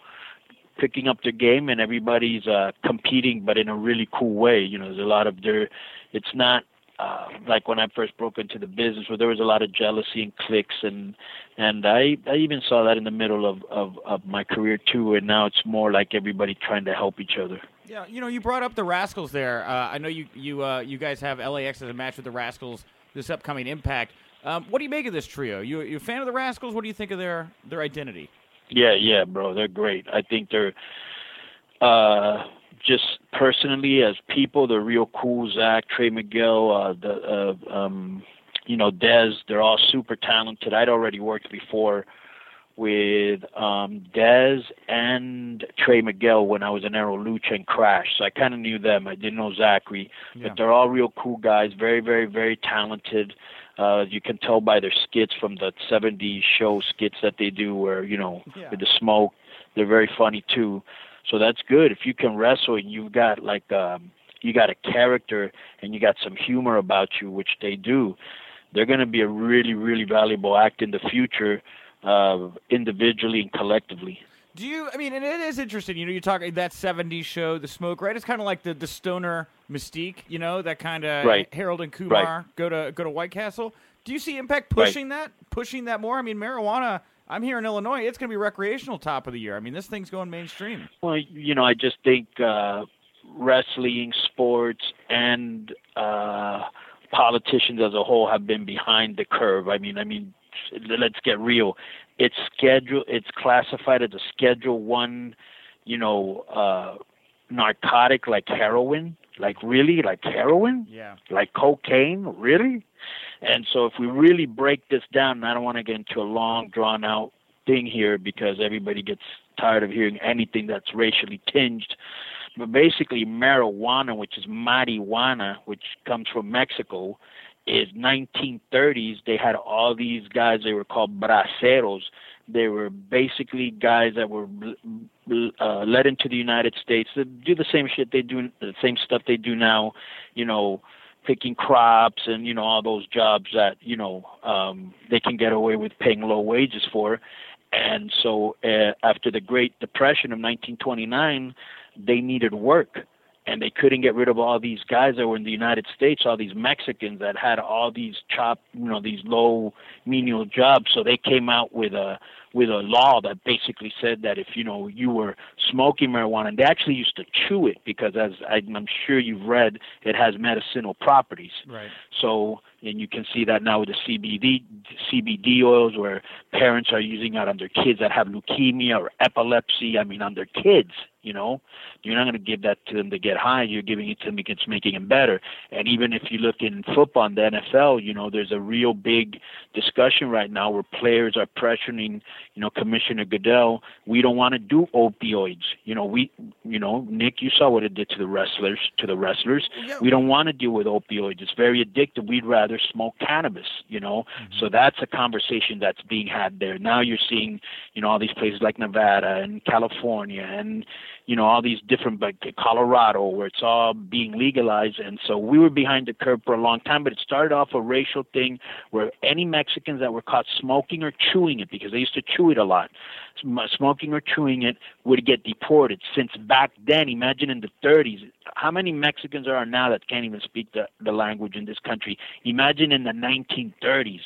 picking up their game and everybody's uh competing but in a really cool way. You know, there's a lot of there it's not uh, like when I first broke into the business where there was a lot of jealousy and cliques and and I I even saw that in the middle of of, of my career too and now it's more like everybody trying to help each other. Yeah, you know, you brought up the Rascals there. Uh, I know you you uh, you guys have LAX as a match with the Rascals this upcoming Impact. Um, what do you make of this trio? You you a fan of the Rascals? What do you think of their their identity? Yeah, yeah, bro, they're great. I think they're uh, just personally as people, they're real cool. Zach, Trey Miguel, uh, the uh, um, you know Dez, they're all super talented. I'd already worked before with um, Dez and Trey Miguel when I was in Aero Lucha and Crash, so I kind of knew them. I didn't know Zachary, yeah. but they're all real cool guys. Very, very, very talented. Uh, you can tell by their skits from the 70s show skits that they do, where you know yeah. with the smoke, they're very funny too. So that's good. If you can wrestle and you've got like um, you got a character and you got some humor about you, which they do, they're going to be a really, really valuable act in the future, uh, individually and collectively. Do you? I mean, and it is interesting. You know, you talk that '70s show, The Smoke, right? It's kind of like the the stoner mystique. You know, that kind of right. Harold and Kumar right. go to go to White Castle. Do you see Impact pushing right. that, pushing that more? I mean, marijuana. I'm here in Illinois. It's going to be recreational top of the year. I mean, this thing's going mainstream. Well, you know, I just think uh, wrestling, sports, and uh, politicians as a whole have been behind the curve. I mean, I mean, let's get real. It's schedule. It's classified as a Schedule One, you know, uh, narcotic like heroin. Like really, like heroin. Yeah. Like cocaine, really. And so, if we really break this down, and I don't want to get into a long, drawn out thing here because everybody gets tired of hearing anything that's racially tinged. But basically, marijuana, which is marijuana, which comes from Mexico, is 1930s. They had all these guys. They were called braceros. They were basically guys that were uh, led into the United States to do the same shit they do, the same stuff they do now. You know, picking crops and you know all those jobs that you know um, they can get away with paying low wages for. And so uh, after the Great Depression of 1929, they needed work and they couldn't get rid of all these guys that were in the United States, all these Mexicans that had all these chop, you know, these low menial jobs. So they came out with a with a law that basically said that if you know you were smoking marijuana, and they actually used to chew it because, as I'm sure you've read, it has medicinal properties. Right. So, and you can see that now with the CBD CBD oils, where parents are using it on their kids that have leukemia or epilepsy. I mean, on their kids. You know, you're not going to give that to them to get high. You're giving it to them because it's making them better. And even if you look in football, in the NFL, you know, there's a real big discussion right now where players are pressuring, you know, Commissioner Goodell. We don't want to do opioids. You know, we, you know, Nick, you saw what it did to the wrestlers. To the wrestlers, Yeah. we don't want to deal with opioids. It's very addictive. We'd rather smoke cannabis. You know, mm-hmm. so that's a conversation that's being had there. Now you're seeing, you know, all these places like Nevada and California and you know all these different like Colorado where it's all being legalized. And so we were behind the curve for a long time but it started off a racial thing where any Mexicans that were caught smoking or chewing it because they used to chew it a lot sm- smoking or chewing it would get deported. Since back then imagine in the 30s how many Mexicans are now that can't even speak the, the language in this country? Imagine in the 1930s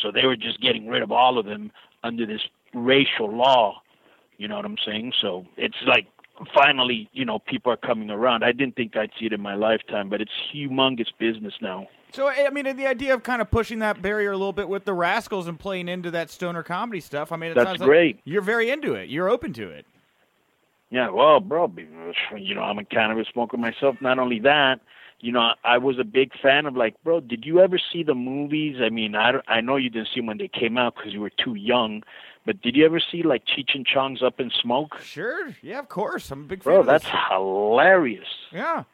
so they were just getting rid of all of them under this racial law. You know what I'm saying? So it's like finally, you know, people are coming around. I didn't think I'd see it in my lifetime, but it's humongous business now. So I mean, the idea of kind of pushing that barrier a little bit with the Rascals and playing into that stoner comedy stuff. I mean, it That's sounds great. Like you're very into it. You're open to it. Yeah, well, bro, you know, I'm a cannabis smoker myself. Not only that, you know, I was a big fan of like, bro, did you ever see the movies? I mean, I, I know you didn't see them when they came out because you were too young, but did you ever see like Cheech and Chong's Up in Smoke? Sure. Yeah, of course. I'm a big fan. Bro, that's hilarious. yeah.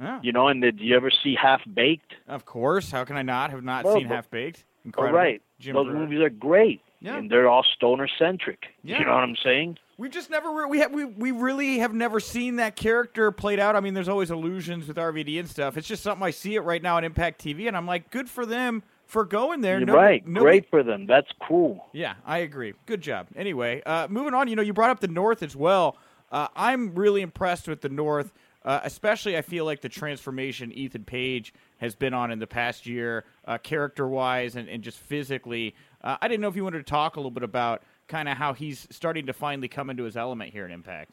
Yeah. You know, and did you ever see Half Baked? Of course. How can I not have not Well, seen Half Baked? All Incredible. right, Jim those movies are great, Yeah. and they're all stoner centric. Yeah. You know what I'm saying? We just never re- we have we we really have never seen that character played out. I mean, there's always illusions with RVD and stuff. It's just something I see it right now on Impact TV, and I'm like, good for them for going there. You're Nobody- right. nobody- Great for them. That's cool. Yeah, I agree. Good job. Anyway, uh, moving on. You know, you brought up the North as well. Uh, I'm really impressed with the North, uh, especially I feel like the transformation Ethan Page has been on in the past year, uh, character wise and, and just physically. Uh, I didn't know if you wanted to talk a little bit about kind of how he's starting to finally come into his element here in Impact.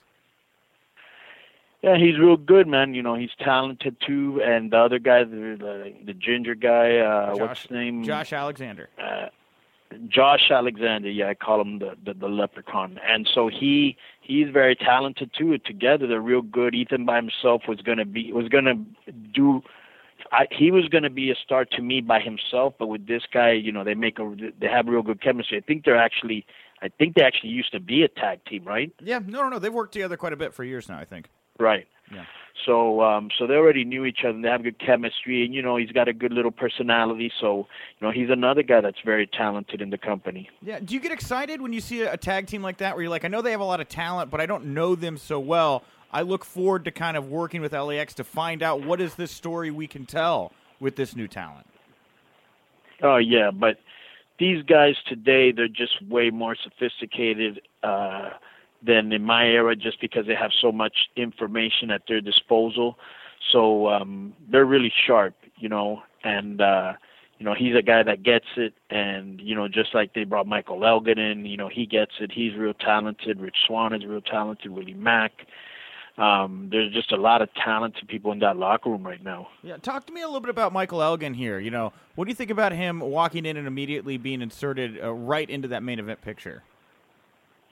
Yeah, he's real good, man. You know, he's talented too. And the other guy, the the, the ginger guy, uh, what's his name? Josh Alexander. Uh, Josh Alexander. Yeah, I call him the, the the leprechaun. And so he he's very talented too. Together, they're real good. Ethan by himself was gonna be was gonna do. I, he was going to be a star to me by himself, but with this guy, you know, they make a they have real good chemistry. I think they're actually, I think they actually used to be a tag team, right? Yeah, no, no, no. They've worked together quite a bit for years now, I think. Right. Yeah. So um so they already knew each other and they have good chemistry and you know he's got a good little personality so you know he's another guy that's very talented in the company. Yeah. Do you get excited when you see a, a tag team like that where you're like, I know they have a lot of talent, but I don't know them so well. I look forward to kind of working with LAX to find out what is this story we can tell with this new talent. Oh yeah, but these guys today they're just way more sophisticated uh than in my era just because they have so much information at their disposal. So um they're really sharp, you know, and uh you know, he's a guy that gets it and, you know, just like they brought Michael Elgin in, you know, he gets it. He's real talented. Rich Swan is real talented, Willie Mack. Um, there's just a lot of talented people in that locker room right now. Yeah, talk to me a little bit about Michael Elgin here. You know, what do you think about him walking in and immediately being inserted uh, right into that main event picture?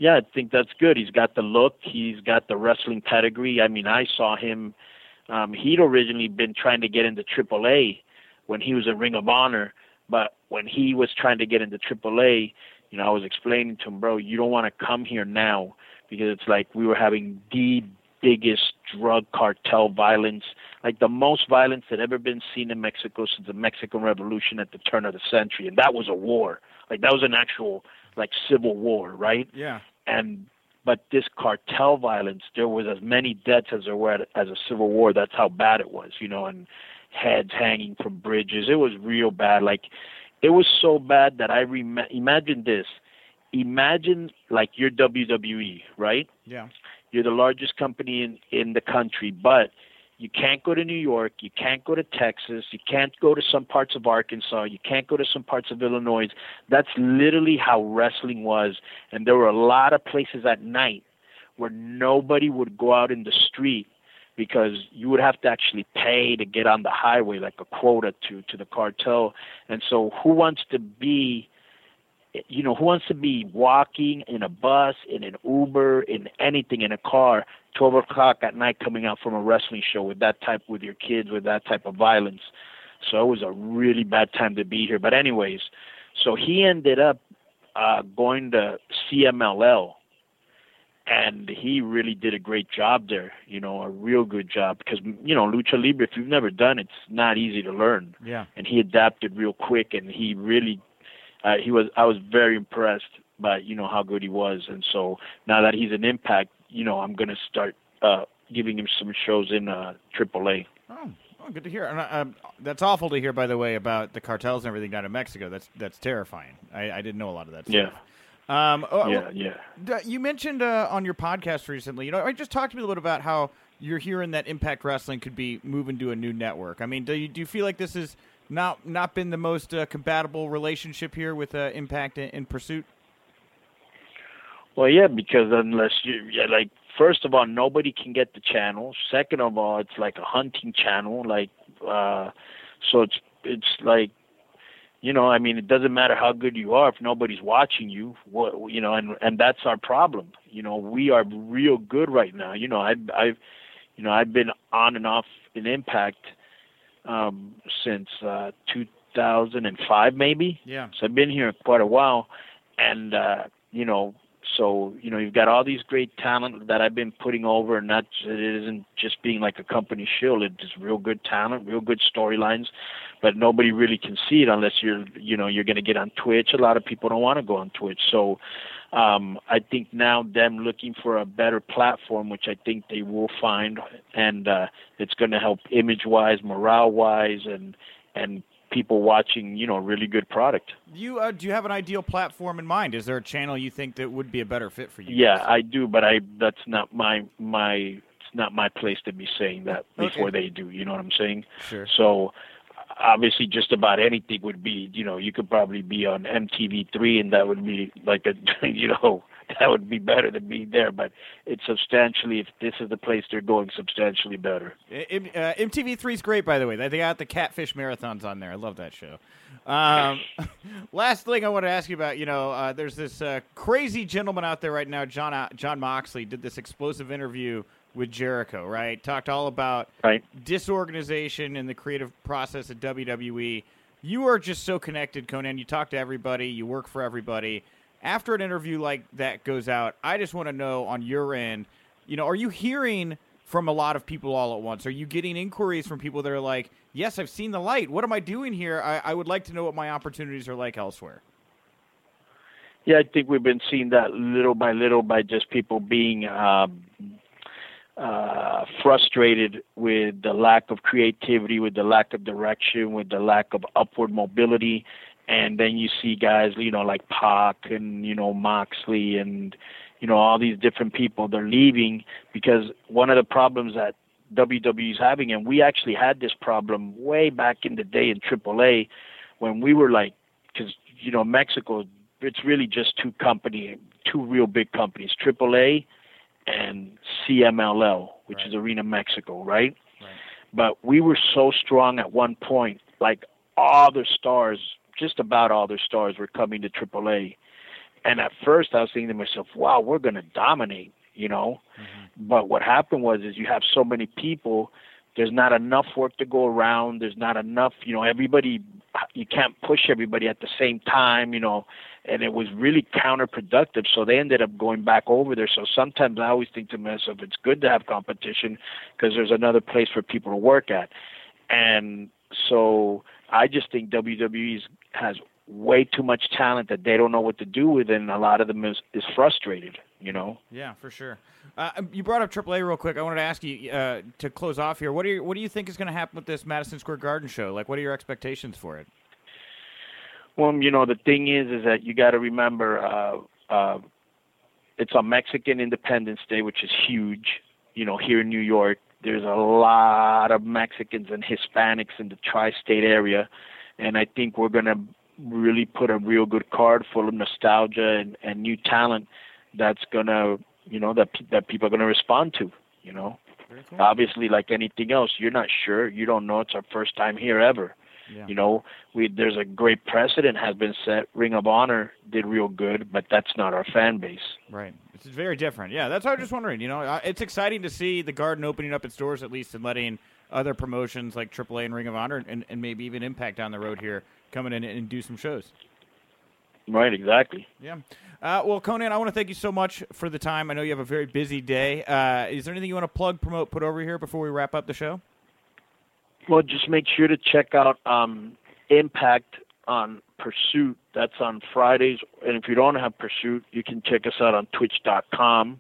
Yeah, I think that's good. He's got the look. He's got the wrestling pedigree. I mean, I saw him. Um, he'd originally been trying to get into AAA when he was in Ring of Honor, but when he was trying to get into AAA, you know, I was explaining to him, bro, you don't want to come here now because it's like we were having the biggest drug cartel violence, like the most violence that ever been seen in Mexico since the Mexican Revolution at the turn of the century, and that was a war. Like that was an actual like civil war, right? Yeah. And but this cartel violence, there was as many deaths as there were as a civil war. That's how bad it was, you know, and heads hanging from bridges. It was real bad. Like it was so bad that I rem- imagine this. Imagine like your WWE, right? Yeah. You're the largest company in in the country, but you can't go to New York, you can't go to Texas, you can't go to some parts of Arkansas, you can't go to some parts of Illinois. That's literally how wrestling was, and there were a lot of places at night where nobody would go out in the street because you would have to actually pay to get on the highway like a quota to to the cartel. And so who wants to be you know who wants to be walking in a bus in an uber in anything in a car 12 o'clock at night coming out from a wrestling show with that type with your kids with that type of violence so it was a really bad time to be here but anyways so he ended up uh going to cmll and he really did a great job there. You know, a real good job because you know lucha libre. If you've never done it, it's not easy to learn. Yeah. And he adapted real quick, and he really, uh, he was. I was very impressed by you know how good he was, and so now that he's an impact, you know, I'm gonna start uh, giving him some shows in uh, AAA. Oh. Oh, good to hear. And, uh, that's awful to hear, by the way, about the cartels and everything down in Mexico. That's that's terrifying. I, I didn't know a lot of that stuff. Yeah. Um, oh, yeah, yeah. You mentioned uh, on your podcast recently, you know, I just talked to me a little bit about how you're hearing that Impact Wrestling could be moving to a new network. I mean, do you do you feel like this has not not been the most uh, compatible relationship here with uh, Impact and, and Pursuit? Well, yeah, because unless you, yeah, like, first of all, nobody can get the channel. Second of all, it's like a hunting channel, like, uh, so it's it's like you know, I mean, it doesn't matter how good you are if nobody's watching you. What you know, and and that's our problem. You know, we are real good right now. You know, I've I've you know I've been on and off in Impact um, since uh, 2005, maybe. Yeah. So I've been here quite a while, and uh, you know, so you know, you've got all these great talent that I've been putting over, and that it isn't just being like a company shield. It's real good talent, real good storylines, but nobody really can see it unless you're, you know, you're going to get on Twitch. A lot of people don't want to go on Twitch, so um, I think now them looking for a better platform, which I think they will find, and uh, it's going to help image-wise, morale-wise, and and people watching, you know, really good product. You uh, do you have an ideal platform in mind? Is there a channel you think that would be a better fit for you? Yeah, guys? I do, but I that's not my my it's not my place to be saying that before Okay. they do. You know what I'm saying? Sure. So obviously, just about anything would be. You know, you could probably be on MTV3, and that would be like a you know that would be better than being there. But it's substantially if this is the place they're going, substantially better. Uh, MTV3 is great, by the way. They got the Catfish marathons on there. I love that show. Um, last thing I want to ask you about, you know, uh, there's this uh, crazy gentleman out there right now, John uh, Jon Moxley, did this explosive interview with Jericho, right? Talked all about Right. disorganization in the creative process at WWE. You are just so connected, Konnan. You talk to everybody, you work for everybody. After an interview like that goes out, I just want to know on your end, you know, are you hearing from a lot of people all at once? Are you getting inquiries from people that are like, yes, I've seen the light. What am I doing here? I, I would like to know what my opportunities are like elsewhere. Yeah, I think we've been seeing that little by little by just people being um, uh, frustrated with the lack of creativity, with the lack of direction, with the lack of upward mobility. And then you see guys, you know, like Pac and, you know, Moxley and, you know, all these different people, they're leaving because one of the problems that WWE is having, and we actually had this problem way back in the day in AAA when we were like, because, you know, Mexico, it's really just two company, two real big companies, AAA and CMLL, which Right. is Arena Mexico, right? Right. But we were so strong at one point, like all the stars, just about all their stars were coming to AAA. And at first I was thinking to myself, wow, we're going to dominate, you know? Mm-hmm. But what happened was is you have so many people, there's not enough work to go around, there's not enough, you know, everybody you can't push everybody at the same time, you know, and it was really counterproductive. So they ended up going back over there. So sometimes I always think to myself, it's good to have competition because there's another place for people to work at. And so I just think WWE has way too much talent that they don't know what to do with, and a lot of them is, is frustrated, you know. Yeah, for sure. Uh, you brought up AAA real quick. I wanted to ask you uh, to close off here. What do you what do you think is going to happen with this Madison Square Garden show? Like, what are your expectations for it? Well, you know, the thing is, is that you got to remember, uh, uh, it's a Mexican Independence Day, which is huge. You know, here in New York, there's a lot of Mexicans and Hispanics in the tri-state area, and I think we're gonna really put a real good card full of nostalgia and, and new talent that's gonna, you know, that that people are gonna respond to. You know, cool. obviously, like anything else, you're not sure, you don't know. It's our first time here ever. Yeah. You know, we there's a great precedent has been set. Ring of Honor did real good, but that's not our fan base. Right. It's very different. Yeah, that's what I was just wondering. You know, uh, it's exciting to see the Garden opening up its doors at least and letting other promotions like AAA and Ring of Honor and, and maybe even Impact down the road here coming in and do some shows. Right, exactly. Yeah. Uh, well, Konnan, I want to thank you so much for the time. I know you have a very busy day. Uh, is there anything you want to plug, promote, put over here before we wrap up the show? Well, just make sure to check out um, Impact on Pursuit. That's on Fridays. And if you don't have Pursuit, you can check us out on twitch.com.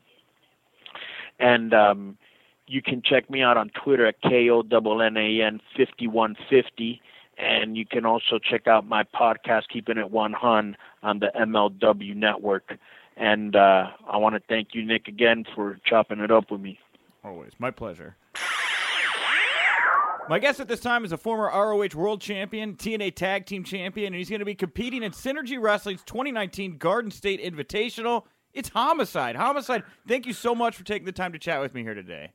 And um, you can check me out on Twitter at KONNAN5150. And you can also check out my podcast, Keeping It 100, on the MLW network. And uh, I want to thank you, Nick, again for chopping it up with me. Always. My pleasure. My guest at this time is a former ROH World Champion, TNA Tag Team Champion, and he's going to be competing in Synergy Wrestling's 2019 Garden State Invitational. It's Homicide. Homicide, thank you so much for taking the time to chat with me here today.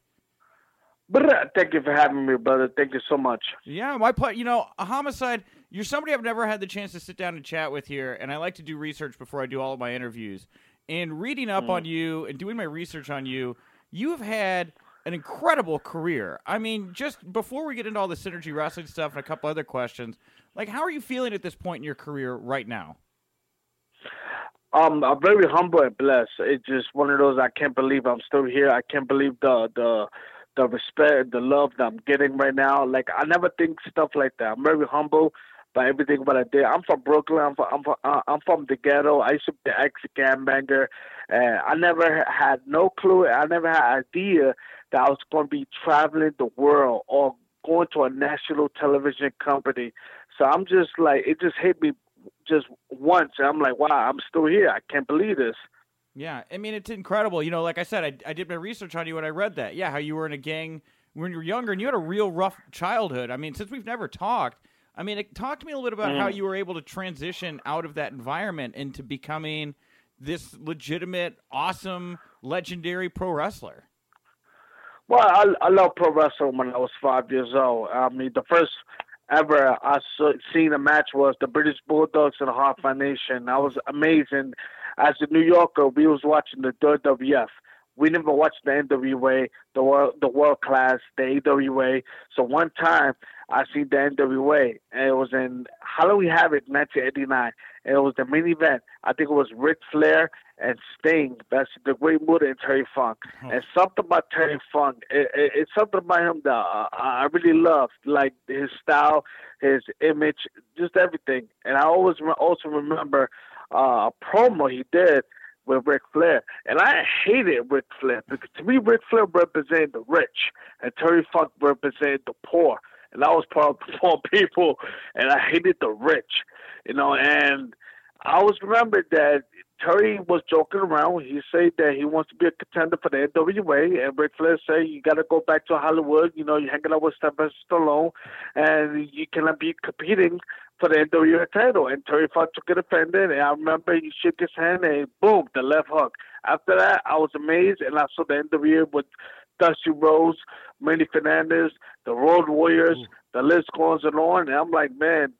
Thank you for having me, brother. Thank you so much. Yeah, my pleasure. You know, a homicide. You're somebody I've never had the chance to sit down and chat with here, and I like to do research before I do all of my interviews. And reading up mm. on you and doing my research on you, you have had an incredible career. I mean, just before we get into all the synergy wrestling stuff and a couple other questions, like how are you feeling at this point in your career right now? Um, I'm very humble and blessed. It's just one of those I can't believe I'm still here. I can't believe the the the respect, the love that I'm getting right now. Like I never think stuff like that. I'm very humble by everything what I did. I'm from Brooklyn. I'm from I'm from, uh, I'm from the ghetto. I used to be the ex gangbanger, and I never had no clue. I never had idea that I was going to be traveling the world or going to a national television company. So I'm just like, it just hit me just once. I'm like, wow, I'm still here. I can't believe this. Yeah, I mean, it's incredible. You know, like I said, I, I did my research on you when I read that. Yeah, how you were in a gang when you were younger and you had a real rough childhood. I mean, since we've never talked, I mean, it, talk to me a little bit about mm. how you were able to transition out of that environment into becoming this legitimate, awesome, legendary pro wrestler. Well, I, I love pro wrestling when I was five years old. I mean, the first ever I saw, seen a match was the British Bulldogs and the Hart Foundation. That was amazing. As a New Yorker, we was watching the WWF. We never watched the NWA, the world, the world class, the AWA. So one time I seen the NWA, and it was in Halloween Havoc 1989, and it was the main event. I think it was Ric Flair and Sting. That's the Great Muta and Terry Funk. Oh. And something about Terry Funk, it, it, it's something about him that uh, I really loved, like his style, his image, just everything. And I always also remember uh, promo he did with Ric Flair. And I hated Ric Flair because to me, Ric Flair represented the rich and Terry Funk represented the poor and I was part of the poor people, and I hated the rich, you know. And I always remembered that Terry was joking around. He said that he wants to be a contender for the NWA, and Ric Flair said you got to go back to Hollywood. You know, you're hanging out with Sylvester Stallone, and you cannot be competing for the NWA title. And Terry Funk took it offended, and I remember he shook his hand, and boom, the left hook. After that, I was amazed, and I saw the NWA with Dusty Rhodes, Manny Fernandez, the Road Warriors, mm. the list goes on and on. And I'm like, man,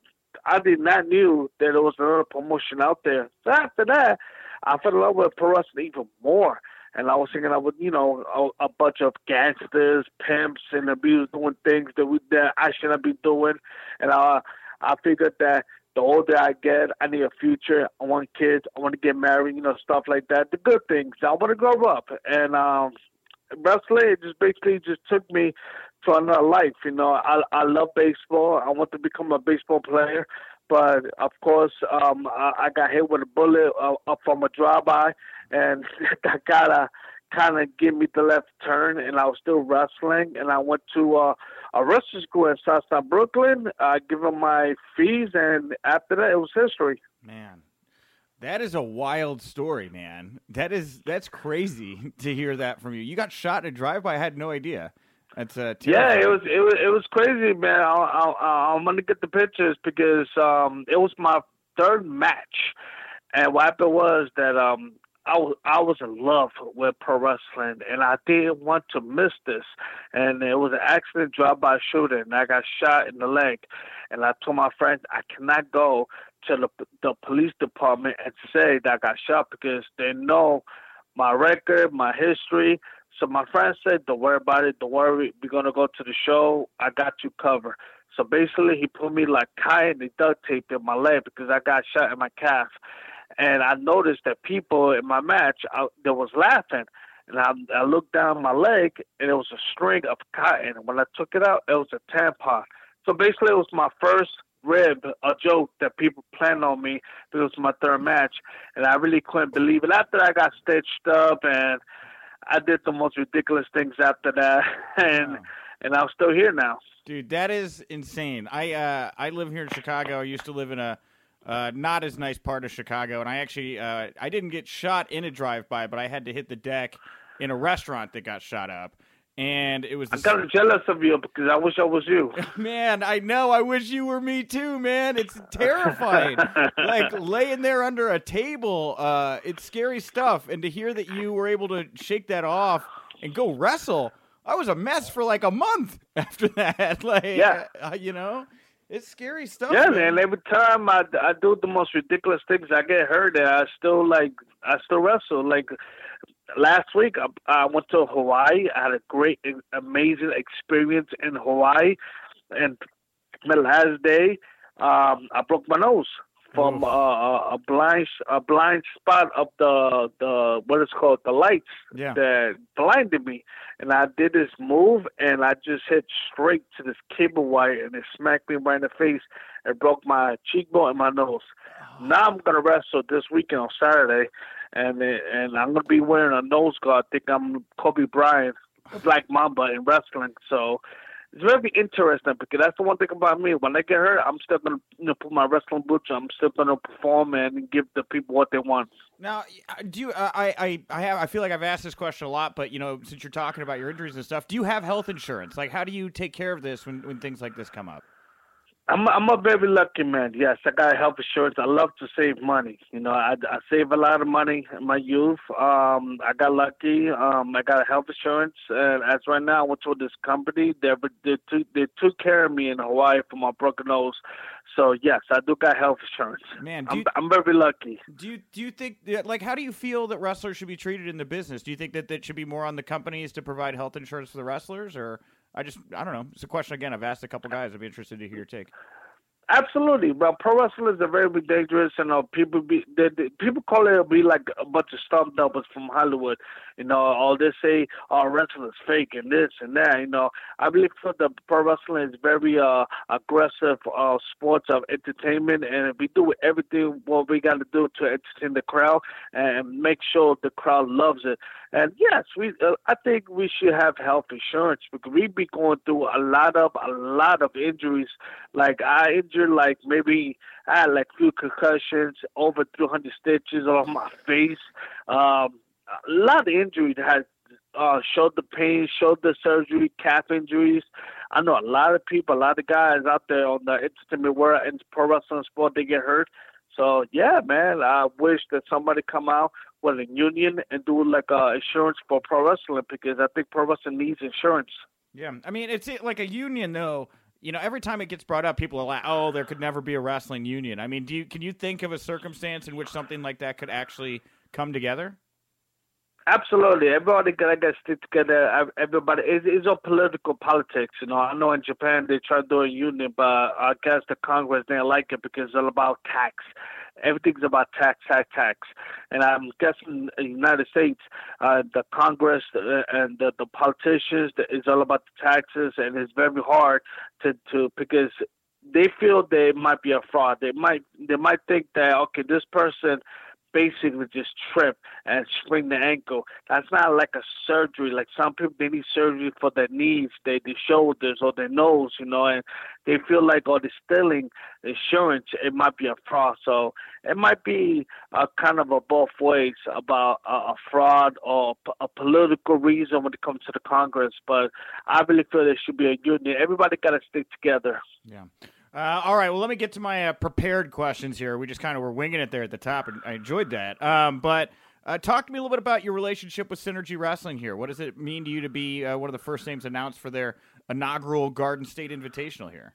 I did not knew that there was another promotion out there. So after that, I fell in love with pro wrestling even more. And I was thinking I would, you know, a, a bunch of gangsters, pimps, and abuse doing things that we that I shouldn't be doing. And I, I figured that the older I get, I need a future. I want kids. I want to get married. You know, stuff like that. The good things. I want to grow up. And um, wrestling just basically just took me to another life. You know, I I love baseball. I want to become a baseball player, but of course, um, I, I got hit with a bullet uh, up from a drive-by, and that gotta kind of give me the left turn. And I was still wrestling, and I went to uh, a wrestling school in Southside Brooklyn. I give them my fees, and after that, it was history. Man, That is a wild story, man. That is that's crazy to hear that from you. You got shot in a drive-by. I had no idea. That's uh, yeah. It was it was it was crazy, man. I, I, I'm gonna get the pictures because um, it was my third match, and what happened was that um, I was I was in love with pro wrestling, and I didn't want to miss this. And it was an accident drive-by shooting, and I got shot in the leg. And I told my friends I cannot go to the the police department and say that I got shot because they know my record, my history. So my friend said, "Don't worry about it. Don't worry. We're gonna go to the show. I got you covered." So basically, he put me like tie and duct tape in my leg because I got shot in my calf and I noticed that people in my match I, they was laughing, and I, I looked down my leg, and it was a string of cotton. And when I took it out, it was a tampon. So basically, it was my first rib, a joke that people planned on me because it was my third match, and I really couldn't believe it. After I got stitched up, and I did the most ridiculous things after that, and wow. and I'm still here now. Dude, that is insane. I uh, I live here in Chicago. I used to live in a uh, not as nice part of Chicago. And I actually, uh, I didn't get shot in a drive-by, but I had to hit the deck in a restaurant that got shot up. And it was. I'm kind of jealous of you because I wish I was you. man, I know. I wish you were me too, man. It's terrifying. like laying there under a table. Uh, it's scary stuff. And to hear that you were able to shake that off and go wrestle. I was a mess for like a month after that. like, yeah. Uh, you know, it's scary stuff. Yeah, man. man. Every time I, I do the most ridiculous things, I get hurt, and I still like I still wrestle. Like last week, I, I went to Hawaii. I had a great, amazing experience in Hawaii, and my last day, um, I broke my nose from uh, a blind a blind spot of the the what is called the lights yeah. that blinded me, and I did this move and I just hit straight to this cable wire and it smacked me right in the face and broke my cheekbone and my nose. Oh. Now I'm gonna wrestle this weekend on Saturday, and and I'm gonna be wearing a nose guard. I think I'm Kobe Bryant, Black Mamba in wrestling. So it's very interesting because that's the one thing about me. When I get hurt, I'm still gonna you know, put my wrestling boots. I'm still gonna perform and give the people what they want. Now, do you? Uh, I I I have. I feel like I've asked this question a lot, but you know, since you're talking about your injuries and stuff, do you have health insurance? Like, how do you take care of this when when things like this come up? I'm I'm a very lucky man. Yes, I got health insurance. I love to save money. You know, I, I save a lot of money in my youth. Um, I got lucky. Um, I got health insurance, and as right now, I went to this company. They they took they took care of me in Hawaii for my broken nose. So yes, I do got health insurance. Man, I'm, you, I'm very lucky. Do you do you think like how do you feel that wrestlers should be treated in the business? Do you think that that should be more on the companies to provide health insurance for the wrestlers, or I just I don't know. It's a question again. I've asked a couple guys. I'd be interested to hear your take. Absolutely, but pro wrestlers are very dangerous, and know, people be they, they, people call it be like a bunch of stunt doubles from Hollywood. You know, all they say, "Oh, wrestling is fake," and this and that. You know, I believe for the pro wrestling is very uh aggressive uh sports of entertainment, and we do everything what we got to do to entertain the crowd and make sure the crowd loves it. And yes, we uh, I think we should have health insurance because we'd be going through a lot of a lot of injuries. Like I injured like maybe I had like few concussions, over 300 stitches on my face. Um, a lot of injuries had uh, shoulder pain, shoulder surgery, calf injuries. I know a lot of people, a lot of guys out there on the entertainment world and pro wrestling sport, they get hurt. So yeah, man, I wish that somebody come out with a union and do like uh, insurance for pro wrestling because I think pro wrestling needs insurance. Yeah, I mean it's like a union though. You know, every time it gets brought up, people are like, "Oh, there could never be a wrestling union." I mean, do you can you think of a circumstance in which something like that could actually come together? Absolutely, everybody gotta get stick together. Everybody it's, is all political politics. You know, I know in Japan they try to do a union, but I guess the Congress didn't like it because it's all about tax. Everything's about tax, tax, tax. And I'm guessing in the United States, uh, the Congress uh, and the, the politicians is all about the taxes, and it's very hard to to because they feel they might be a fraud. They might they might think that okay, this person basically just trip and sprain the ankle. That's not like a surgery. Like some people, they need surgery for their knees, their, their shoulders, or their nose, you know, and they feel like, oh, the stealing insurance, it might be a fraud. So it might be a kind of a both ways about a, a fraud or a political reason when it comes to the Congress. But I really feel there should be a union. Everybody got to stick together. Yeah. Uh, all right. Well, let me get to my uh, prepared questions here. We just kind of were winging it there at the top, and I enjoyed that. Um, but uh, talk to me a little bit about your relationship with Synergy Wrestling here. What does it mean to you to be uh, one of the first names announced for their inaugural Garden State Invitational here?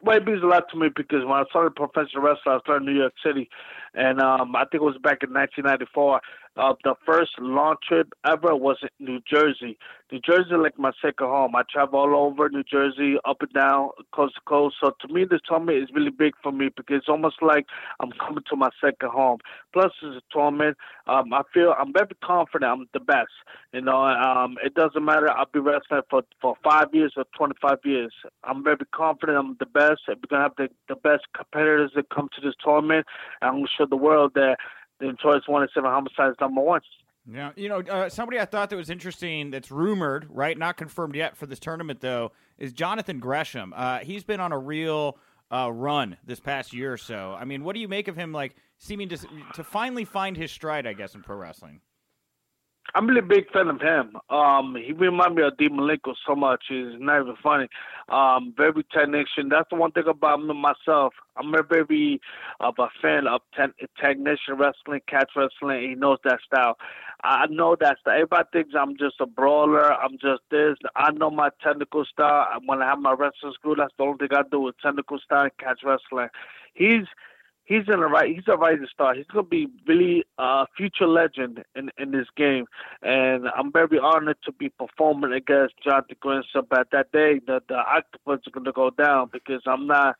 Well, it means a lot to me because when I started professional wrestling, I started in New York City, and um, I think it was back in 1994. Uh, the first long trip ever was in New Jersey. New Jersey, like my second home. I travel all over New Jersey, up and down, coast to coast. So to me, this tournament is really big for me because it's almost like I'm coming to my second home. Plus, it's a tournament. Um, I feel I'm very confident. I'm the best. You know, um, it doesn't matter. I'll be wrestling for for five years or 25 years. I'm very confident. I'm the best. We're gonna have the the best competitors that come to this tournament. And I'm gonna show the world that the Detroit's one and seven homicides number one. Yeah, you know, uh, somebody I thought that was interesting that's rumored, right? Not confirmed yet for this tournament, though, is Jonathan Gresham. Uh, he's been on a real uh, run this past year or so. I mean, what do you make of him, like, seeming to, to finally find his stride, I guess, in pro wrestling? I'm really a big fan of him. Um, he reminds me of Dean Malenko so much. He's not even funny. Um, very technician. That's the one thing about me myself. I'm a very of a fan of ten, technician wrestling, catch wrestling. He knows that style. I know that style. Everybody thinks I'm just a brawler. I'm just this. I know my technical style. When I have my wrestling school, that's the only thing I do with technical style and catch wrestling. He's he's in the right. He's a rising star. He's gonna be really a future legend in in this game, and I'm very honored to be performing against Jonathan Gresham. But that day, the the octopus is gonna go down because I'm not.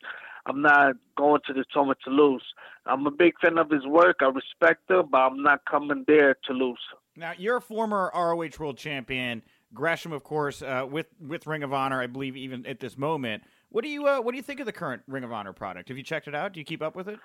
I'm not going to this tournament to lose. I'm a big fan of his work. I respect him, but I'm not coming there to lose. Now, you're a former ROH World Champion. Gresham, of course, uh, with with Ring of Honor, I believe, even at this moment. What do you uh, What do you think of the current Ring of Honor product? Have you checked it out? Do you keep up with it?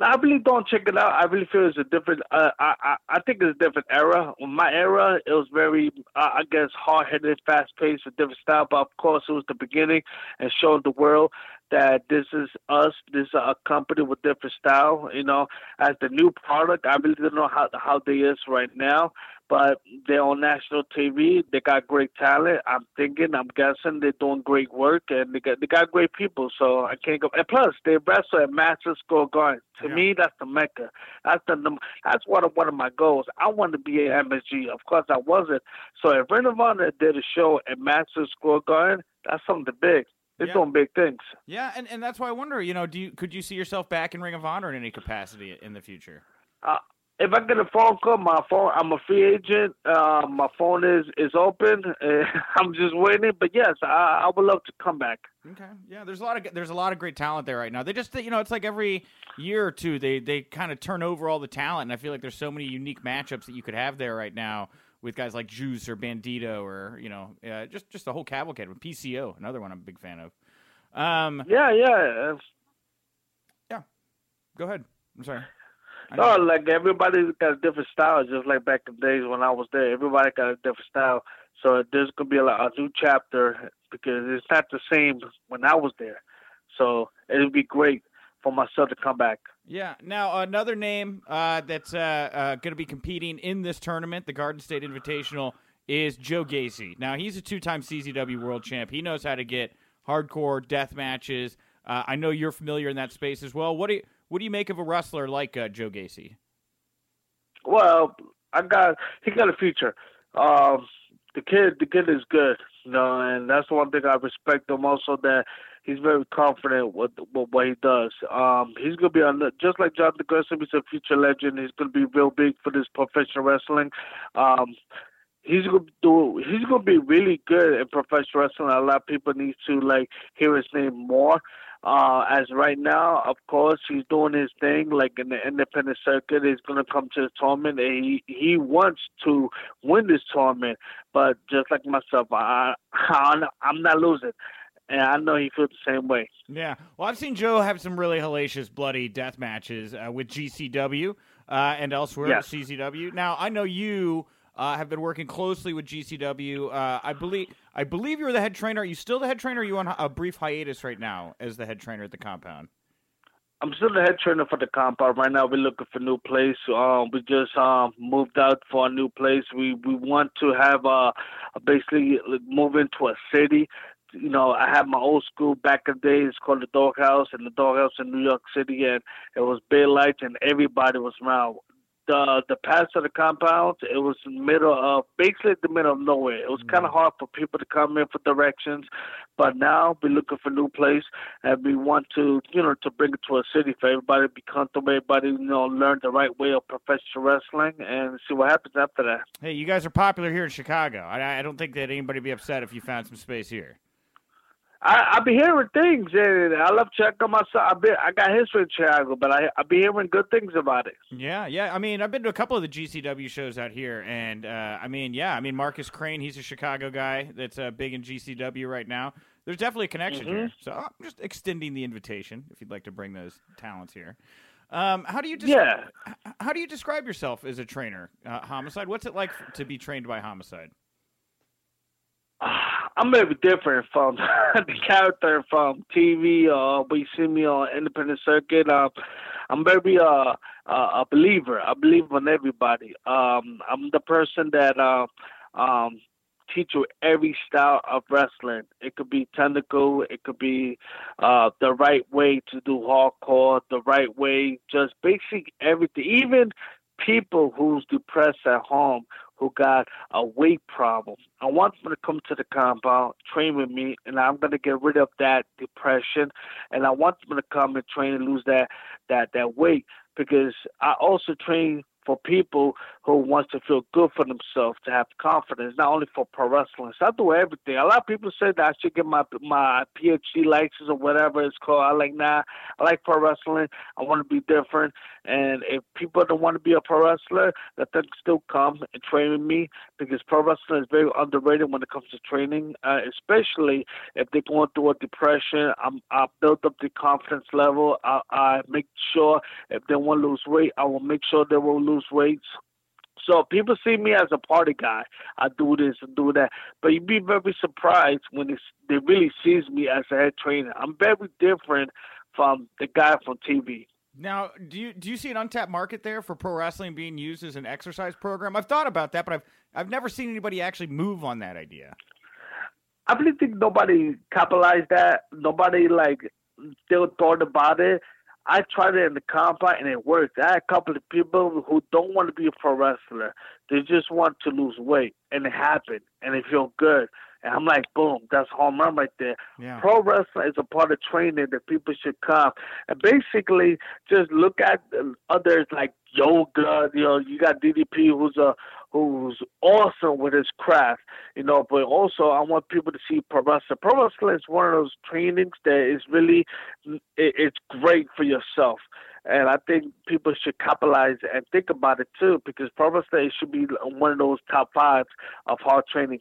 I really don't check it out. I really feel it's a different. Uh, I, I I think it's a different era. My era, it was very, uh, I guess, hard headed, fast paced, a different style. But of course, it was the beginning and showing the world that this is us. This is a company with different style. You know, as the new product, I really don't know how how they is right now but they're on national TV. They got great talent. I'm thinking, I'm guessing they're doing great work, and they got they got great people. So I can't go. And plus, they wrestle at Madison Square Garden. To yeah. me, that's the mecca. That's the that's one of one of my goals. I want to be an MSG. Of course, I wasn't. So if Ring of Honor did a show at Madison Square Garden, that's something big. They're yeah. doing big things. Yeah, and, and that's why I wonder. You know, do you could you see yourself back in Ring of Honor in any capacity in the future? Uh, if I get a phone call, my phone, I'm a free agent. Uh, my phone is is open. I'm just waiting. But yes, I, I would love to come back. Okay, yeah. There's a lot of there's a lot of great talent there right now. They just you know it's like every year or two they they kind of turn over all the talent, and I feel like there's so many unique matchups that you could have there right now with guys like Juice or Bandito or you know uh, just just the whole cavalcade with PCO, another one I'm a big fan of. Um, yeah, yeah, yeah. Go ahead. I'm sorry. No, like everybody's got a different style, just like back in the days when I was there. Everybody got a different style. So there's gonna be a, a new chapter because it's not the same when I was there. So it'd be great for myself to come back. Yeah. Now another name uh, that's uh, uh, going to be competing in this tournament, the Garden State Invitational, is Joe Gacy. Now he's a two-time CZW World Champ. He knows how to get hardcore death matches. Uh, I know you're familiar in that space as well. What do you what do you make of a wrestler like uh, Joe Gacy? Well, I got he got a future. Um, the kid, the kid is good, you know, and that's one thing I respect him. Also, that he's very confident with, with what he does. Um, he's gonna be on the, just like Jonathan Gresham. He's a future legend. He's gonna be real big for this professional wrestling. Um, he's gonna do. He's gonna be really good in professional wrestling. A lot of people need to like hear his name more. Uh, as right now, of course, he's doing his thing, like in the independent circuit. He's going to come to the tournament, and he he wants to win this tournament. But just like myself, I, I I'm not losing. and I know he feels the same way. Yeah. Well, I've seen Joe have some really hellacious, bloody death matches uh, with GCW uh, and elsewhere yes. at CZW. Now, I know you uh, have been working closely with GCW. Uh, I believe I believe you're the head trainer. Are you still the head trainer? Or are you on a brief hiatus right now as the head trainer at the compound? I'm still the head trainer for the compound right now. We're looking for a new place. Um, we just um, moved out for a new place. We we want to have uh, basically move into a city. You know, I had my old school back in the day. It's called the Doghouse, and the Doghouse in New York City, and it was bay lights, and everybody was around the the pass of the compound. It was in the middle of basically the middle of nowhere. It was mm-hmm. kind of hard for people to come in for directions, but now we're looking for a new place, and we want to you know to bring it to a city for everybody to be comfortable, everybody you know learn the right way of professional wrestling, and see what happens after that. Hey, you guys are popular here in Chicago. I, I don't think that anybody would be upset if you found some space here. I, I be hearing things, and I love checking myself. I be, I got history in Chicago, but I I be hearing good things about it. Yeah, yeah. I mean, I've been to a couple of the GCW shows out here, and uh, I mean, yeah. I mean, Marcus Crane, he's a Chicago guy that's uh, big in GCW right now. There's definitely a connection mm-hmm. here. So I'm just extending the invitation if you'd like to bring those talents here. Um, how do you des- yeah? How do you describe yourself as a trainer, uh, Homicide? What's it like to be trained by Homicide? I'm very different from the character from TV or uh, we see me on independent circuit. Um, I'm very uh, uh, a believer. I believe in everybody. Um, I'm the person that uh, um, teach you every style of wrestling. It could be technical. It could be uh, the right way to do hardcore. The right way, just basic everything. Even people who's depressed at home who got a weight problem. I want them to come to the compound, train with me, and I'm gonna get rid of that depression. And I want them to come and train and lose that that that weight because I also train for people who wants to feel good for themselves, to have confidence, not only for pro wrestling. So I do everything. A lot of people say that I should get my my PhD license or whatever it's called. I like nah. I like pro wrestling. I want to be different. And if people don't want to be a pro wrestler, let them still come and train with me because pro wrestling is very underrated when it comes to training, uh, especially if they're going through a depression. I'm, I build up the confidence level. I, I make sure if they want to lose weight, I will make sure they will lose lose weight. So people see me as a party guy. I do this and do that, but you'd be very surprised when they really sees me as a head trainer. I'm very different from the guy from TV. Now, do you do you see an untapped market there for pro wrestling being used as an exercise program? I've thought about that, but I've I've never seen anybody actually move on that idea. I really think nobody capitalized that. Nobody like still thought about it. I tried it in the compound and it worked. I had a couple of people who don't want to be a pro wrestler. They just want to lose weight and it happened and they feel good. And I'm like, boom, that's home run right there. Yeah. Pro wrestling is a part of training that people should come. And basically just look at others like yoga, you know, you got DDP who's a who's awesome with his craft, you know. But also, I want people to see pro wrestling. Pro wrestling is one of those trainings that is really, it, it's great for yourself. And I think people should capitalize and think about it too, because pro wrestling should be one of those top fives of hard training.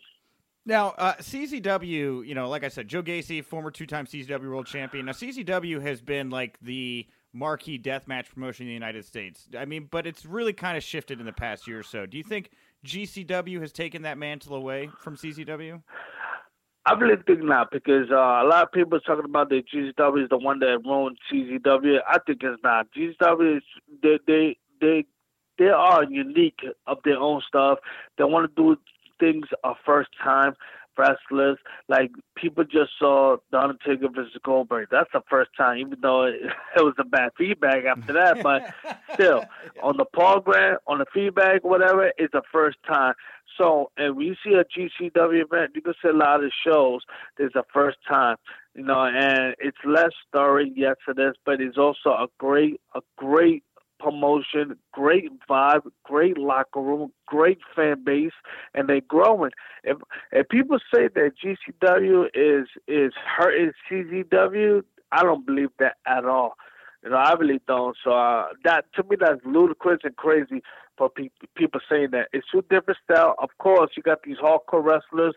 Now, uh, CZW, you know, like I said, Joe Gacy, former two-time CZW World Champion. Now, CZW has been like the marquee deathmatch promotion in the United States. I mean, but it's really kind of shifted in the past year or so. Do you think GCW has taken that mantle away from CZW? I really think not because uh, a lot of people are talking about that GCW is the one that ruined CZW. I think it's not. GCW is they they they they are unique of their own stuff. They want to do things a first time wrestlers. Like people just saw The Undertaker versus Goldberg. That's the first time, even though it, it was a bad feedback after that. But still, on the program, on the feedback, whatever, it's the first time. So, and we see a GCW event, you can see a lot of shows. It's the first time, you know, and it's less story, yes, it is, but it's also a great, a great promotion, great vibe, great locker room, great fan base, and they're growing. If if people say that GCW is is hurting CZW, I don't believe that at all. You know, I really don't. So uh, that to me, that's ludicrous and crazy for pe- people saying that it's two different style. Of course, you got these hardcore wrestlers.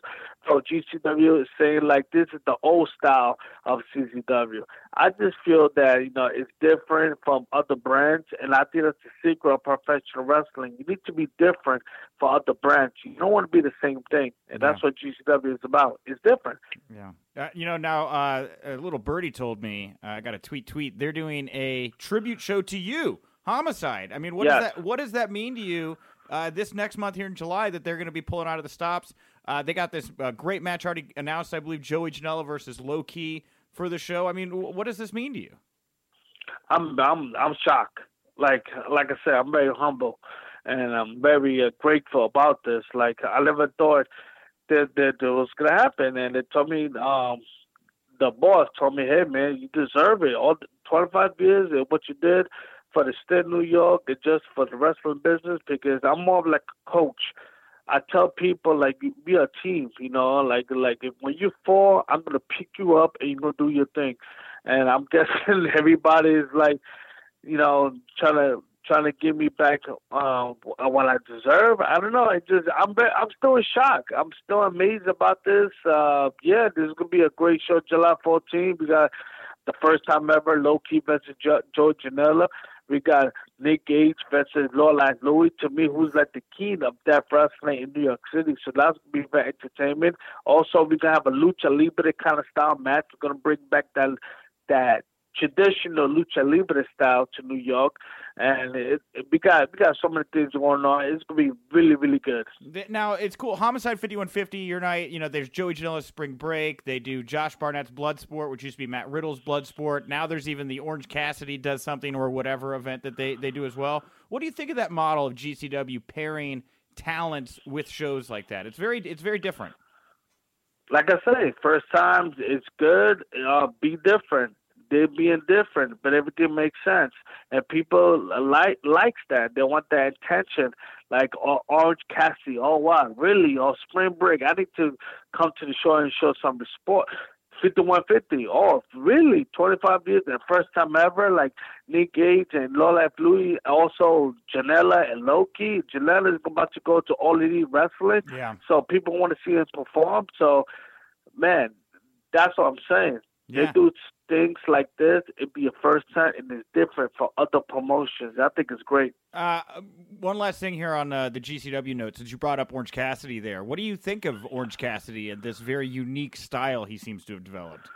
So GCW is saying like this is the old style of CZW. I just feel that you know it's different from other brands, and I think that's the secret of professional wrestling. You need to be different for other brands. You don't want to be the same thing, and that's what GCW is about. It's different. Yeah. Uh, you know, now uh, a little birdie told me uh, I got a tweet. Tweet. They're doing a tribute show to you, Homicide. I mean, what Yes. does that? What does that mean to you? Uh, this next month here in July, that they're going to be pulling out of the stops. Uh, they got this uh, great match already announced. I believe Joey Janela versus Loki for the show. I mean, wh- what does this mean to you? I'm I'm I'm shocked. Like like I said, I'm very humble, and I'm very uh, grateful about this. Like I never thought that that it was gonna happen, and they told me um the boss told me, hey man, you deserve it. All the 25 years and what you did for the state of New York and just for the wrestling business because I'm more like a coach. I tell people like be a team, you know, like like if when you fall, I'm gonna pick you up and you're gonna do your thing. And I'm guessing everybody is like, you know, trying to trying to give me back uh, what I deserve. I don't know. It just I'm I'm still in shock. I'm still amazed about this. Uh, yeah, this is gonna be a great show. July 14th. We got the first time ever Loki versus jo- Joe Janela. We got Nick Gage versus Lowlife Louie. To me, who's like the king of death wrestling in New York City. So that's gonna be very entertainment. Also, we're gonna have a lucha libre kind of style match. We're gonna bring back that that traditional lucha libre style to New York, and it, it, we got we got so many things going on. It's gonna be really really good. Now it's cool. Homicide fifty one fifty. Your night. You know, there's Joey Janela's Spring Break. They do Josh Barnett's Bloodsport, which used to be Matt Riddle's Bloodsport. Now there's even the Orange Cassidy does something or whatever event that they they do as well. What do you think of that model of GCW pairing talents with shows like that? It's very it's very different. Like I say, first times it's good. Uh, be different. They're being different, but everything makes sense, and people like likes that. They want that attention, like oh, Orange Cassidy. Oh wow, really? Oh Spring Break. I need to come to the show and show some sport. 5150. Oh, really? 25 years and first time ever. Like Nick Gage and Lowlife Louie, also Janela and Loki. Janela is about to go to All Elite Wrestling. Yeah. So people want to see him perform. So, man, that's what I'm saying. Yeah. They do things like this. It'd be a first time, and it's different for other promotions. I think it's great. Uh, one last thing here on uh, the GCW notes, since you brought up Orange Cassidy there. What do you think of Orange Cassidy and this very unique style he seems to have developed?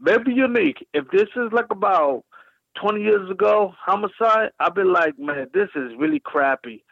Maybe unique. If this is like about 20 years ago, Homicide, I'd be like, man, this is really crappy.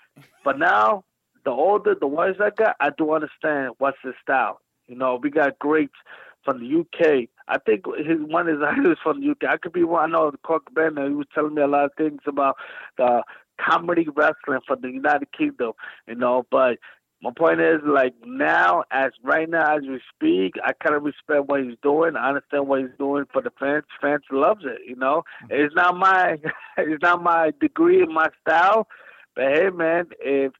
But now, the older, the wiser I got, I do understand what's his style. You know, we got greats from the UK. I think his one is is from the UK. I could be wrong. I know the Cork Bender. He was telling me a lot of things about the comedy wrestling from the United Kingdom. You know, but my point is like now, as right now as we speak, I kind of respect what he's doing. I understand what he's doing for the fans. Fans loves it. You know, mm-hmm. it's not my it's not my degree and my style, but hey, man, if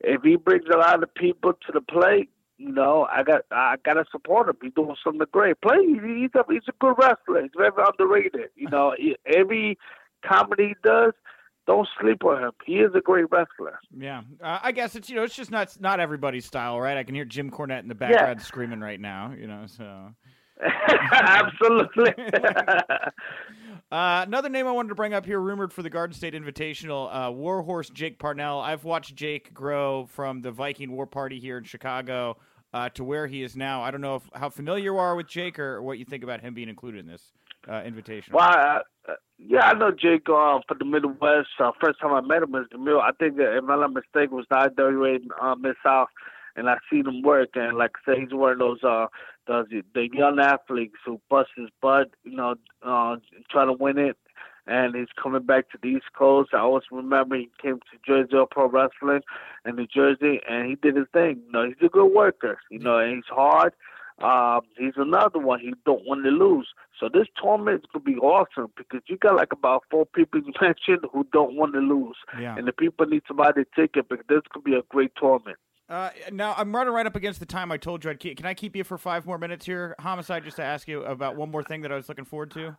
if he brings a lot of people to the plate, you know, I got I gotta support him. He's doing something great. Play, he's a he's a good wrestler. He's very underrated. You know, every comedy he does, don't sleep on him. He is a great wrestler. Yeah, uh, I guess it's you know it's just not not everybody's style, right? I can hear Jim Cornette in the background screaming right now, you know. So Absolutely. uh, another name I wanted to bring up here, rumored for the Garden State Invitational, uh, Warhorse Jake Parnell. I've watched Jake grow from the Viking War Party here in Chicago uh, to where he is now. I don't know if, how familiar you are with Jake or what you think about him being included in this uh, invitation. well, I, uh, yeah, I know Jake uh, for the Midwest. Uh, first time I met him was the middle. I think, uh, if I'm not mistaken, was the IWA uh, Mid South, and I seen him work. And like I say, he's one of those uh, those the young athletes who bust his butt, you know, uh, try to win it. And he's coming back to the East Coast. I always remember he came to Jersey Pro Wrestling in New Jersey, and he did his thing. You know, he's a good worker. You know, and he's hard. Um, he's another one he don't want to lose. So this tournament is gonna be awesome because you got like about four people you mentioned who don't want to lose, yeah. and the people need to buy the ticket because this could be a great tournament. Uh, now I'm running right up against the time I told you I'd keep. Can I keep you for five more minutes here, Homicide? Just to ask you about one more thing that I was looking forward to.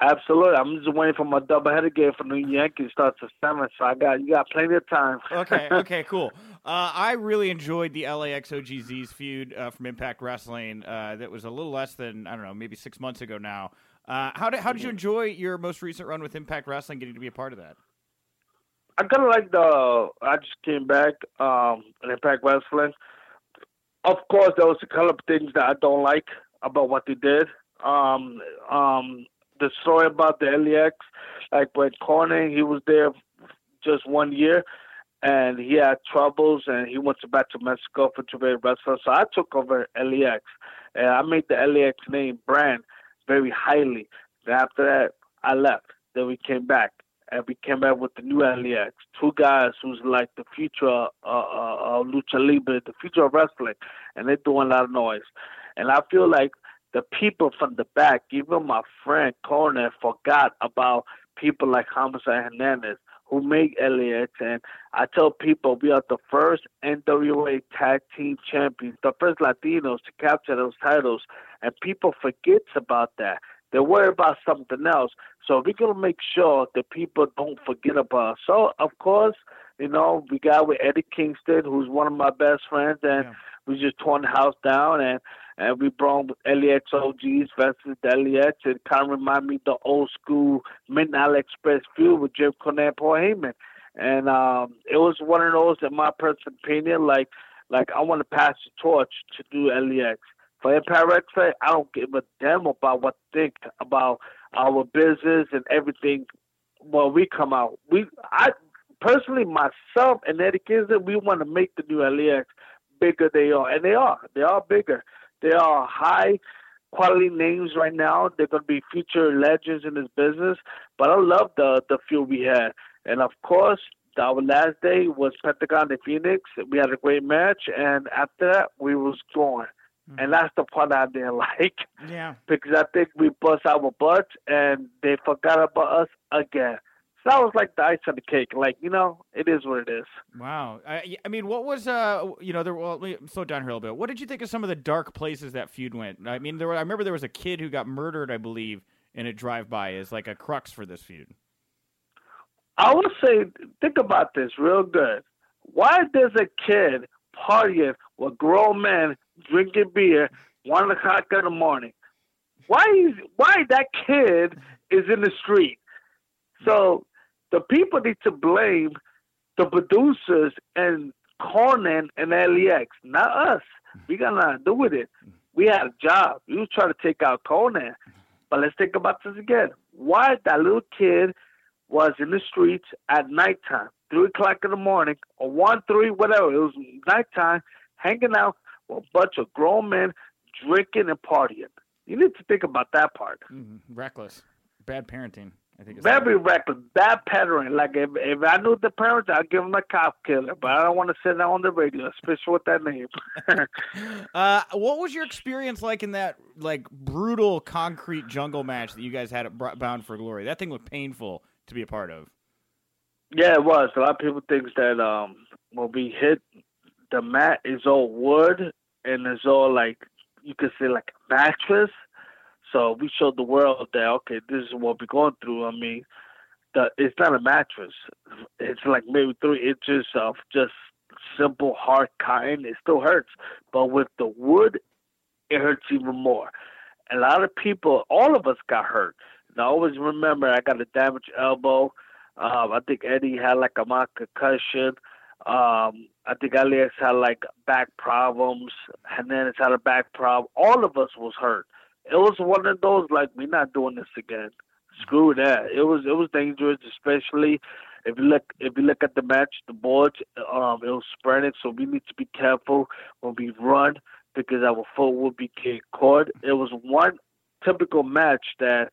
Absolutely. I'm just waiting for my doubleheader game for the Yankees starts at seven, so I got you got plenty of time. okay, okay, cool. Uh, I really enjoyed the LAX OGZ's feud uh, from Impact Wrestling. Uh, that was a little less than I don't know, maybe six months ago now. Uh, how did how did you enjoy your most recent run with Impact Wrestling? Getting to be a part of that. I kind of like the. I just came back um, in Impact Wrestling. Of course, there was a couple of things that I don't like about what they did. Um, um, the story about the LAX, like when Konnan, he was there just one year, and he had troubles, and he went back to Mexico for be a. So I took over LAX, and I made the LAX name brand very highly. Then after that, I left. Then we came back, and we came back with the new LAX. Two guys who's like the future uh, uh, uh, lucha libre, the future of wrestling, and they're doing a lot of noise. And I feel like the people from the back, even my friend Konnan, forgot about people like Homicide Hernandez who made LAX. And I tell people we are the first NWA Tag Team Champions, the first Latinos to capture those titles. And people forgets about that. They worry about something else. So we're gonna make sure that people don't forget about us. So of course, you know, we got with Eddie Kingston, who's one of my best friends, and yeah. we just torn the house down and and we brought LAX OGs versus LAX. It kind of remind me of the old school Midnight Express feud with Jim Cornette, Paul Heyman, and um, it was one of those, in my personal opinion, like like I want to pass the torch to do LAX. For Impact Wrestling, I don't give a damn about what they think about our business and everything. When we come out, we I personally myself and Eddie Kingston, we want to make the new LAX bigger they are, and they are. They are bigger. They are high quality names right now. They're going to be future legends in this business. But I love the the few we had, and of course, our last day was Pentagon and Fenix. We had a great match, and after that, we was going. Mm-hmm. And that's the part I didn't like. Yeah. because I think we bust our butts and they forgot about us again. So that was like the ice on the cake. Like you know, it is what it is. Wow. I, I mean, what was uh, you know, there. Well, let me slow down here a little bit. What did you think of some of the dark places that feud went? I mean, there. Were, I remember there was a kid who got murdered, I believe, in a drive-by as like a crux for this feud. I would say, think about this real good. Why does a kid partying with grown men drinking beer one o'clock in the morning? Why is why that kid is in the street? So the people need to blame the producers and Konnan and LAX, not us. We got nothing to do with it. We had a job. We was trying to take out Konnan. But let's think about this again. Why that little kid was in the streets at nighttime, three o'clock in the morning, or one, three, whatever. It was nighttime, hanging out with a bunch of grown men drinking and partying. You need to think about that part. Mm-hmm. Reckless, bad parenting. I think very reckless, bad pattern. Like if if I knew the parents, I'd give them a cop killer. But I don't want to say that on the radio, especially with that name. uh, what was your experience like in that like brutal concrete jungle match that you guys had at Bound for Glory? That thing was painful to be a part of. Yeah, it was. A lot of people think that um, when we hit the mat is all wood and it's all like you could say like a mattress so we showed the world that okay, this is what we're going through. I mean, the it's not a mattress. It's like maybe three inches of just simple hard cotton. It still hurts, but with the wood, it hurts even more. A lot of people, all of us got hurt. And I always remember I got a damaged elbow. Um, I think Eddie had like a mild concussion. Um, I think Elias had like back problems. Hernandez had a back problem. All of us was hurt it was one of those like we're not doing this again. Screw that. It was it was dangerous, especially if you look if you look at the match, the boards um it was spreading, so we need to be careful when we run because our foot will be caught. It was one typical match that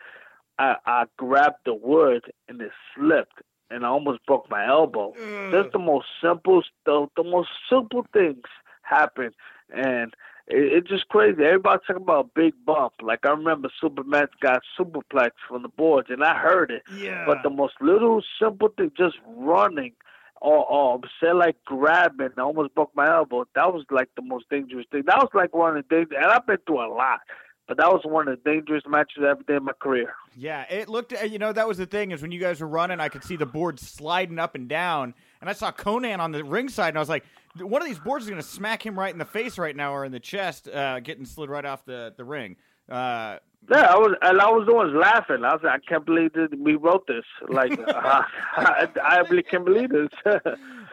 I, I grabbed the wood and it slipped and I almost broke my elbow. Mm. Just the most simple the, the most simple things happen and it, it's just crazy. Everybody talking about a big bump. Like I remember Superman got superplex from the boards, and I heard it. Yeah. But the most little simple thing, just running, or, or say like grabbing, I almost broke my elbow. That was like the most dangerous thing. That was like one of the things, and I've been through a lot. But that was one of the dangerous matches I've ever did in my career. Yeah, it looked. uh, You know, that was the thing is when you guys were running, I could see the board sliding up and down, and I saw Konnan on the ringside, and I was like, one of these boards is going to smack him right in the face right now or in the chest, uh, getting slid right off the the ring. Uh, Yeah, I was, and I was the one laughing. I was like, I can't believe that we wrote this. Like, I, I really can't believe this.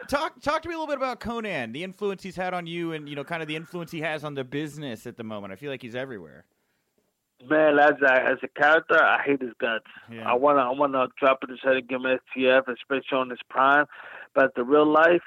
talk talk to me a little bit about Konnan, the influence he's had on you, and you know, kind of the influence he has on the business at the moment. I feel like he's everywhere. Man, as a as a character, I hate his guts. Yeah. I wanna I wanna drop in his head and give him STF, especially on his prime. But the real life,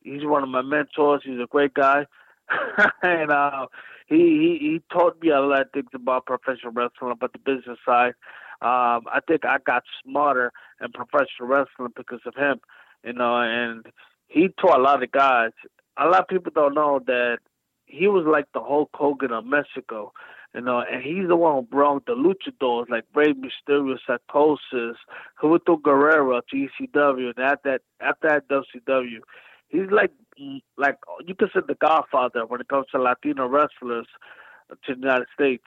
he's one of my mentors. He's a great guy, and uh, he, he he taught me a lot of things about professional wrestling, about the business side. Um, I think I got smarter in professional wrestling because of him, you know. And he taught a lot of guys. A lot of people don't know that he was like the Hulk Hogan of Mexico you know, and he's the one who brought the luchadors like Rey Mysterio, Psicosis, Juventud Guerrera to ECW, and at that after that WCW, he's like like you could say the Godfather when it comes to Latino wrestlers to the United States.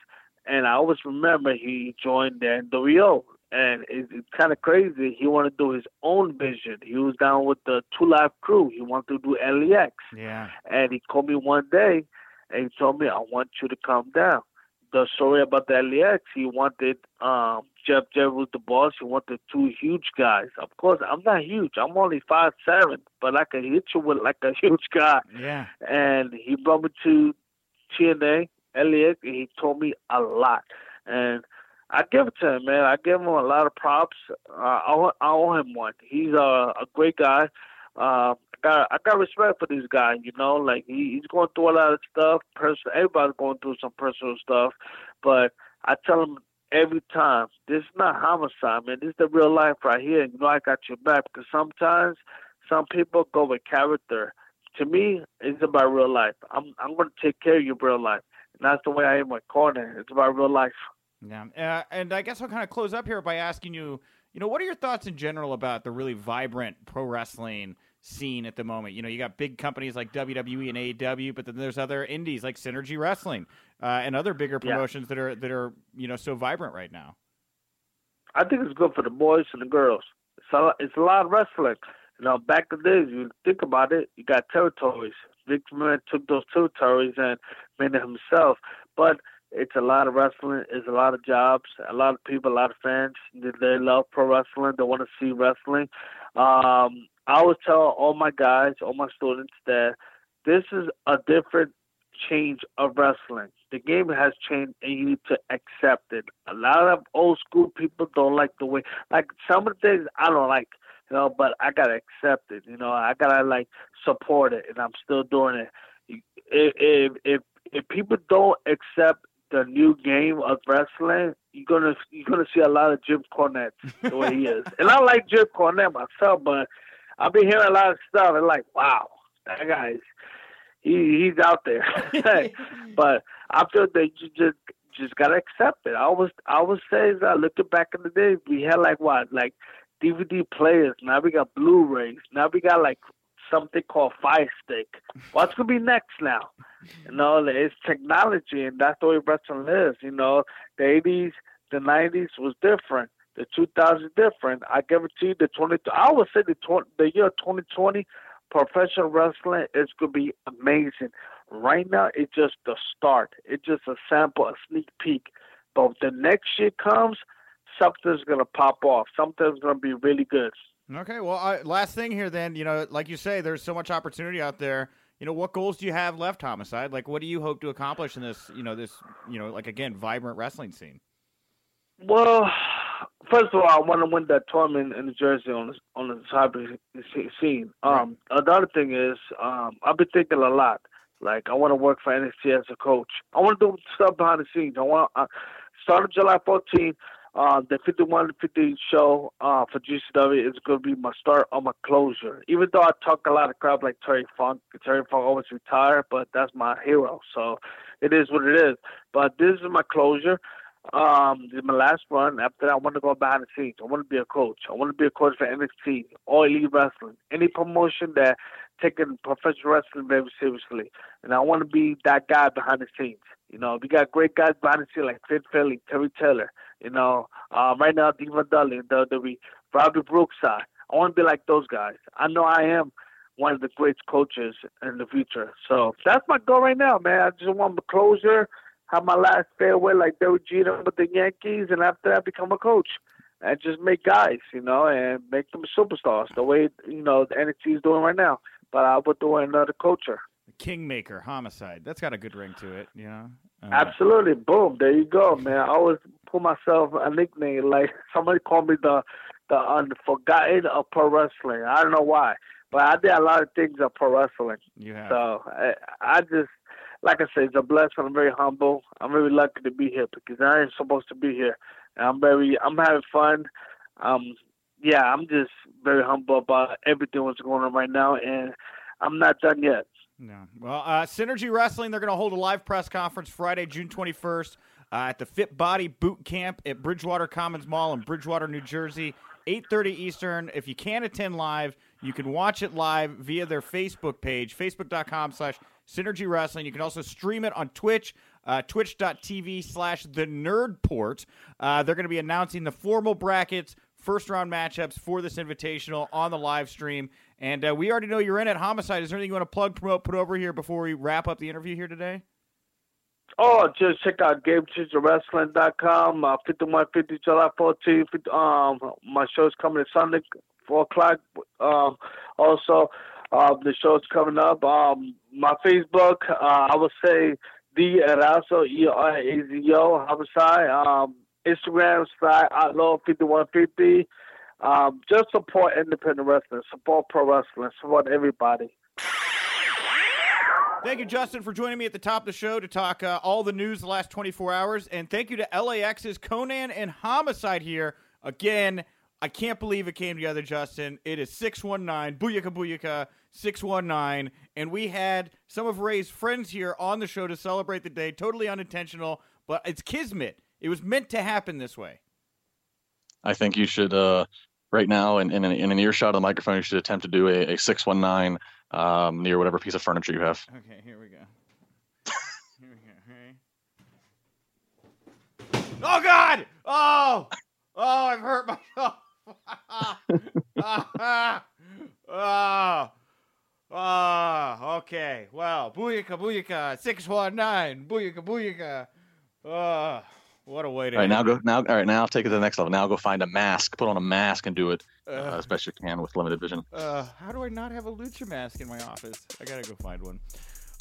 And I always remember he joined the NWO, and it's, it's kind of crazy. He wanted to do his own vision. He was down with the Two Live Crew. He wanted to do LAX, Yeah. and he called me one day and he told me, "I want you to come down." The story about the LAX, he wanted um Jeff Jeff was the boss. He wanted two huge guys. Of course, I'm not huge. I'm only five seven, but I can hit you with like a huge guy. Yeah. And he brought me to TNA, LAX, and he told me a lot. And I give it to him, man. I give him a lot of props. Uh, I owe, I owe him one. He's a, a great guy. Uh, got I got respect for this guy. You know, like he, he's going through a lot of stuff. Personal, everybody's going through some personal stuff, but I tell him every time, this is not homicide, man. This is the real life right here. You know, I got your back because sometimes some people go with character. To me, it's about real life. I'm I'm going to take care of your real life, and that's the way I am with Konnan. It's about real life. Yeah, uh, and I guess I'll kind of close up here by asking you, you know, what are your thoughts in general about the really vibrant pro wrestling scene at the moment? You know, you got big companies like WWE and AEW, but then there's other indies like Synergy Wrestling uh, and other bigger Yeah. promotions that are that are you know so vibrant right now. I think it's good for the boys and the girls. It's a, it's a lot of wrestling. You know, back in the days, you think about it, you got territories. Vince McMahon took those territories and made it himself. But it's a lot of wrestling. It's a lot of jobs. A lot of people, a lot of fans. They, they love pro wrestling. They want to see wrestling. Um, I would tell all my guys, all my students that this is a different change of wrestling. The game has changed, and you need to accept it. A lot of old school people don't like the way, like some of the things I don't like, you know, but I gotta accept it. You know, I gotta like support it, and I'm still doing it. If if if, people don't accept the new game of wrestling, you're gonna you're gonna see a lot of Jim Cornette the way he is. And I like Jim Cornette myself, but I've been hearing a lot of stuff and like, wow, that guy's he he's out there. but I feel that you just just gotta accept it. I always I always say that looking back in the day, we had like what like DVD players. Now we got Blu-rays. Now we got like something called Fire Stick. What's gonna be next now? You know, it's technology, and that's the way wrestling is. You know, the '80s, the '90s was different. The 2000 different. I guarantee you, the 20. I would say the 20, the year 2020, professional wrestling is gonna be amazing. Right now, it's just the start. It's just a sample, a sneak peek. But if the next year comes, something's gonna pop off. Something's gonna be really good. Okay, well, I, last thing here, then, you know, like you say, there's so much opportunity out there. You know, what goals do you have left, Homicide? Like, what do you hope to accomplish in this, you know, this, you know, like again, vibrant wrestling scene? Well, first of all, I want to win that tournament in New Jersey on the, on the cyber scene. Um, The other thing is, um, I've been thinking a lot. Like, I want to work for NXT as a coach. I want to do stuff behind the scenes. I want uh, starting July 14th. Uh, the 51 50 show uh, for GCW is going to be my start on my closure. Even though I talk a lot of crap like Terry Funk, Terry Funk always retired, but that's my hero. So it is what it is. But this is my closure. Um, this is my last run. After that, I want to go behind the scenes. I want to be a coach. I want to be a coach for NXT or Elite Wrestling, any promotion that taking professional wrestling very seriously. And I want to be that guy behind the scenes. You know, we got great guys behind the scene like Fit Finlay, Terry Taylor. You know, uh, right now D-Von Dudley, the the Robbie Brookside. I want to be like those guys. I know I am one of the great coaches in the future. So that's my goal right now, man. I just want the closure, have my last farewell like Derek Jeter with the Yankees, and after that become a coach and just make guys, you know, and make them superstars the way you know the NXT is doing right now. But I would do another culture. Kingmaker, homicide. That's got a good ring to it, you know. Uh, Absolutely, boom. There you go, man. I always put myself a nickname like somebody called me the the unforgotten of pro wrestling. I don't know why, but I did a lot of things of pro wrestling. You have. So I, I just, like I said, it's a blessing. I'm very humble. I'm very lucky to be here because I ain't supposed to be here. And I'm very, I'm having fun. Um, yeah, I'm just very humble about everything that's going on right now, and I'm not done yet. No. Well, uh, Synergy Wrestling, they're going to hold a live press conference Friday, June 21st uh, at the Fit Body Boot Camp at Bridgewater Commons Mall in Bridgewater, New Jersey. 8.30 Eastern. If you can't attend live, you can watch it live via their Facebook page, facebook.com slash Synergy Wrestling. You can also stream it on Twitch, uh, twitch.tv slash The Nerdport. Uh, they're going to be announcing the formal brackets, first round matchups for this invitational on the live stream. And uh, we already know you're in at Homicide. Is there anything you want to plug, promote, put over here before we wrap up the interview here today? Oh, just check out GameChangerWrestling.com. Uh, 5150 July 14th. Um, my show's coming Sunday, 4 o'clock. Um, also, uh, the show's coming up. Um, my Facebook, uh, I would say the Erazo, E-R-A-Z-O, homicide. Um, Instagram, side Outlaw 5150. Um, just support independent wrestling, support pro wrestling, support everybody. Thank you, Justin, for joining me at the top of the show to talk uh, all the news the last 24 hours. And thank you to LAX's Konnan and Homicide here. Again, I can't believe it came together, Justin. It is 619, Booyaka Booyaka 619. And we had some of Rey's friends here on the show to celebrate the day. Totally unintentional, but it's Kismet. It was meant to happen this way. I think you should, uh, right now, in, in, an, in an earshot of the microphone, you should attempt to do a, a 619 um, near whatever piece of furniture you have. Okay, here we go. here we go. Oh God! Oh, oh! I've hurt myself. Oh, oh, okay. Well, booyaka, booyaka, six one nine, booyaka, booyaka. Oh, what a way to. All right, now go. Now, all right, now take it to the next level. Now go find a mask, put on a mask, and do it uh, as best you can with limited vision. Uh, how do I not have a lucha mask in my office? I gotta go find one.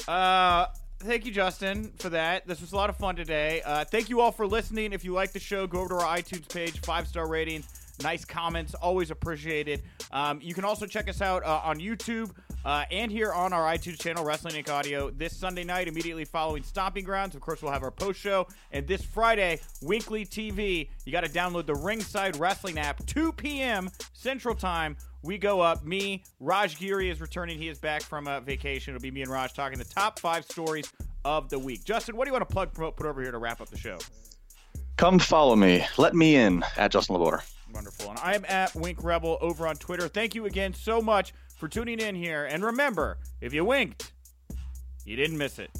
Uh, thank you, Justin, for that. This was a lot of fun today. Uh, thank you all for listening. If you like the show, go over to our iTunes page, five star ratings, nice comments, always appreciated. Um, you can also check us out uh, on YouTube. Uh, and here on our iTunes channel, Wrestling Inc. Audio, this Sunday night, immediately following Stomping Grounds. Of course, we'll have our post show. And this Friday, Winkley TV, you got to download the Ringside Wrestling app, 2 p.m. Central Time. We go up. Me, Raj Giri is returning. He is back from a vacation. It'll be me and Raj talking the top five stories of the week. Justin, what do you want to plug, promote, put over here to wrap up the show? Come follow me. Let me in at Justin LaBorder. Wonderful. And I'm at Wink Rebel over on Twitter. Thank you again so much for tuning in here. And remember, if you winked, you didn't miss it.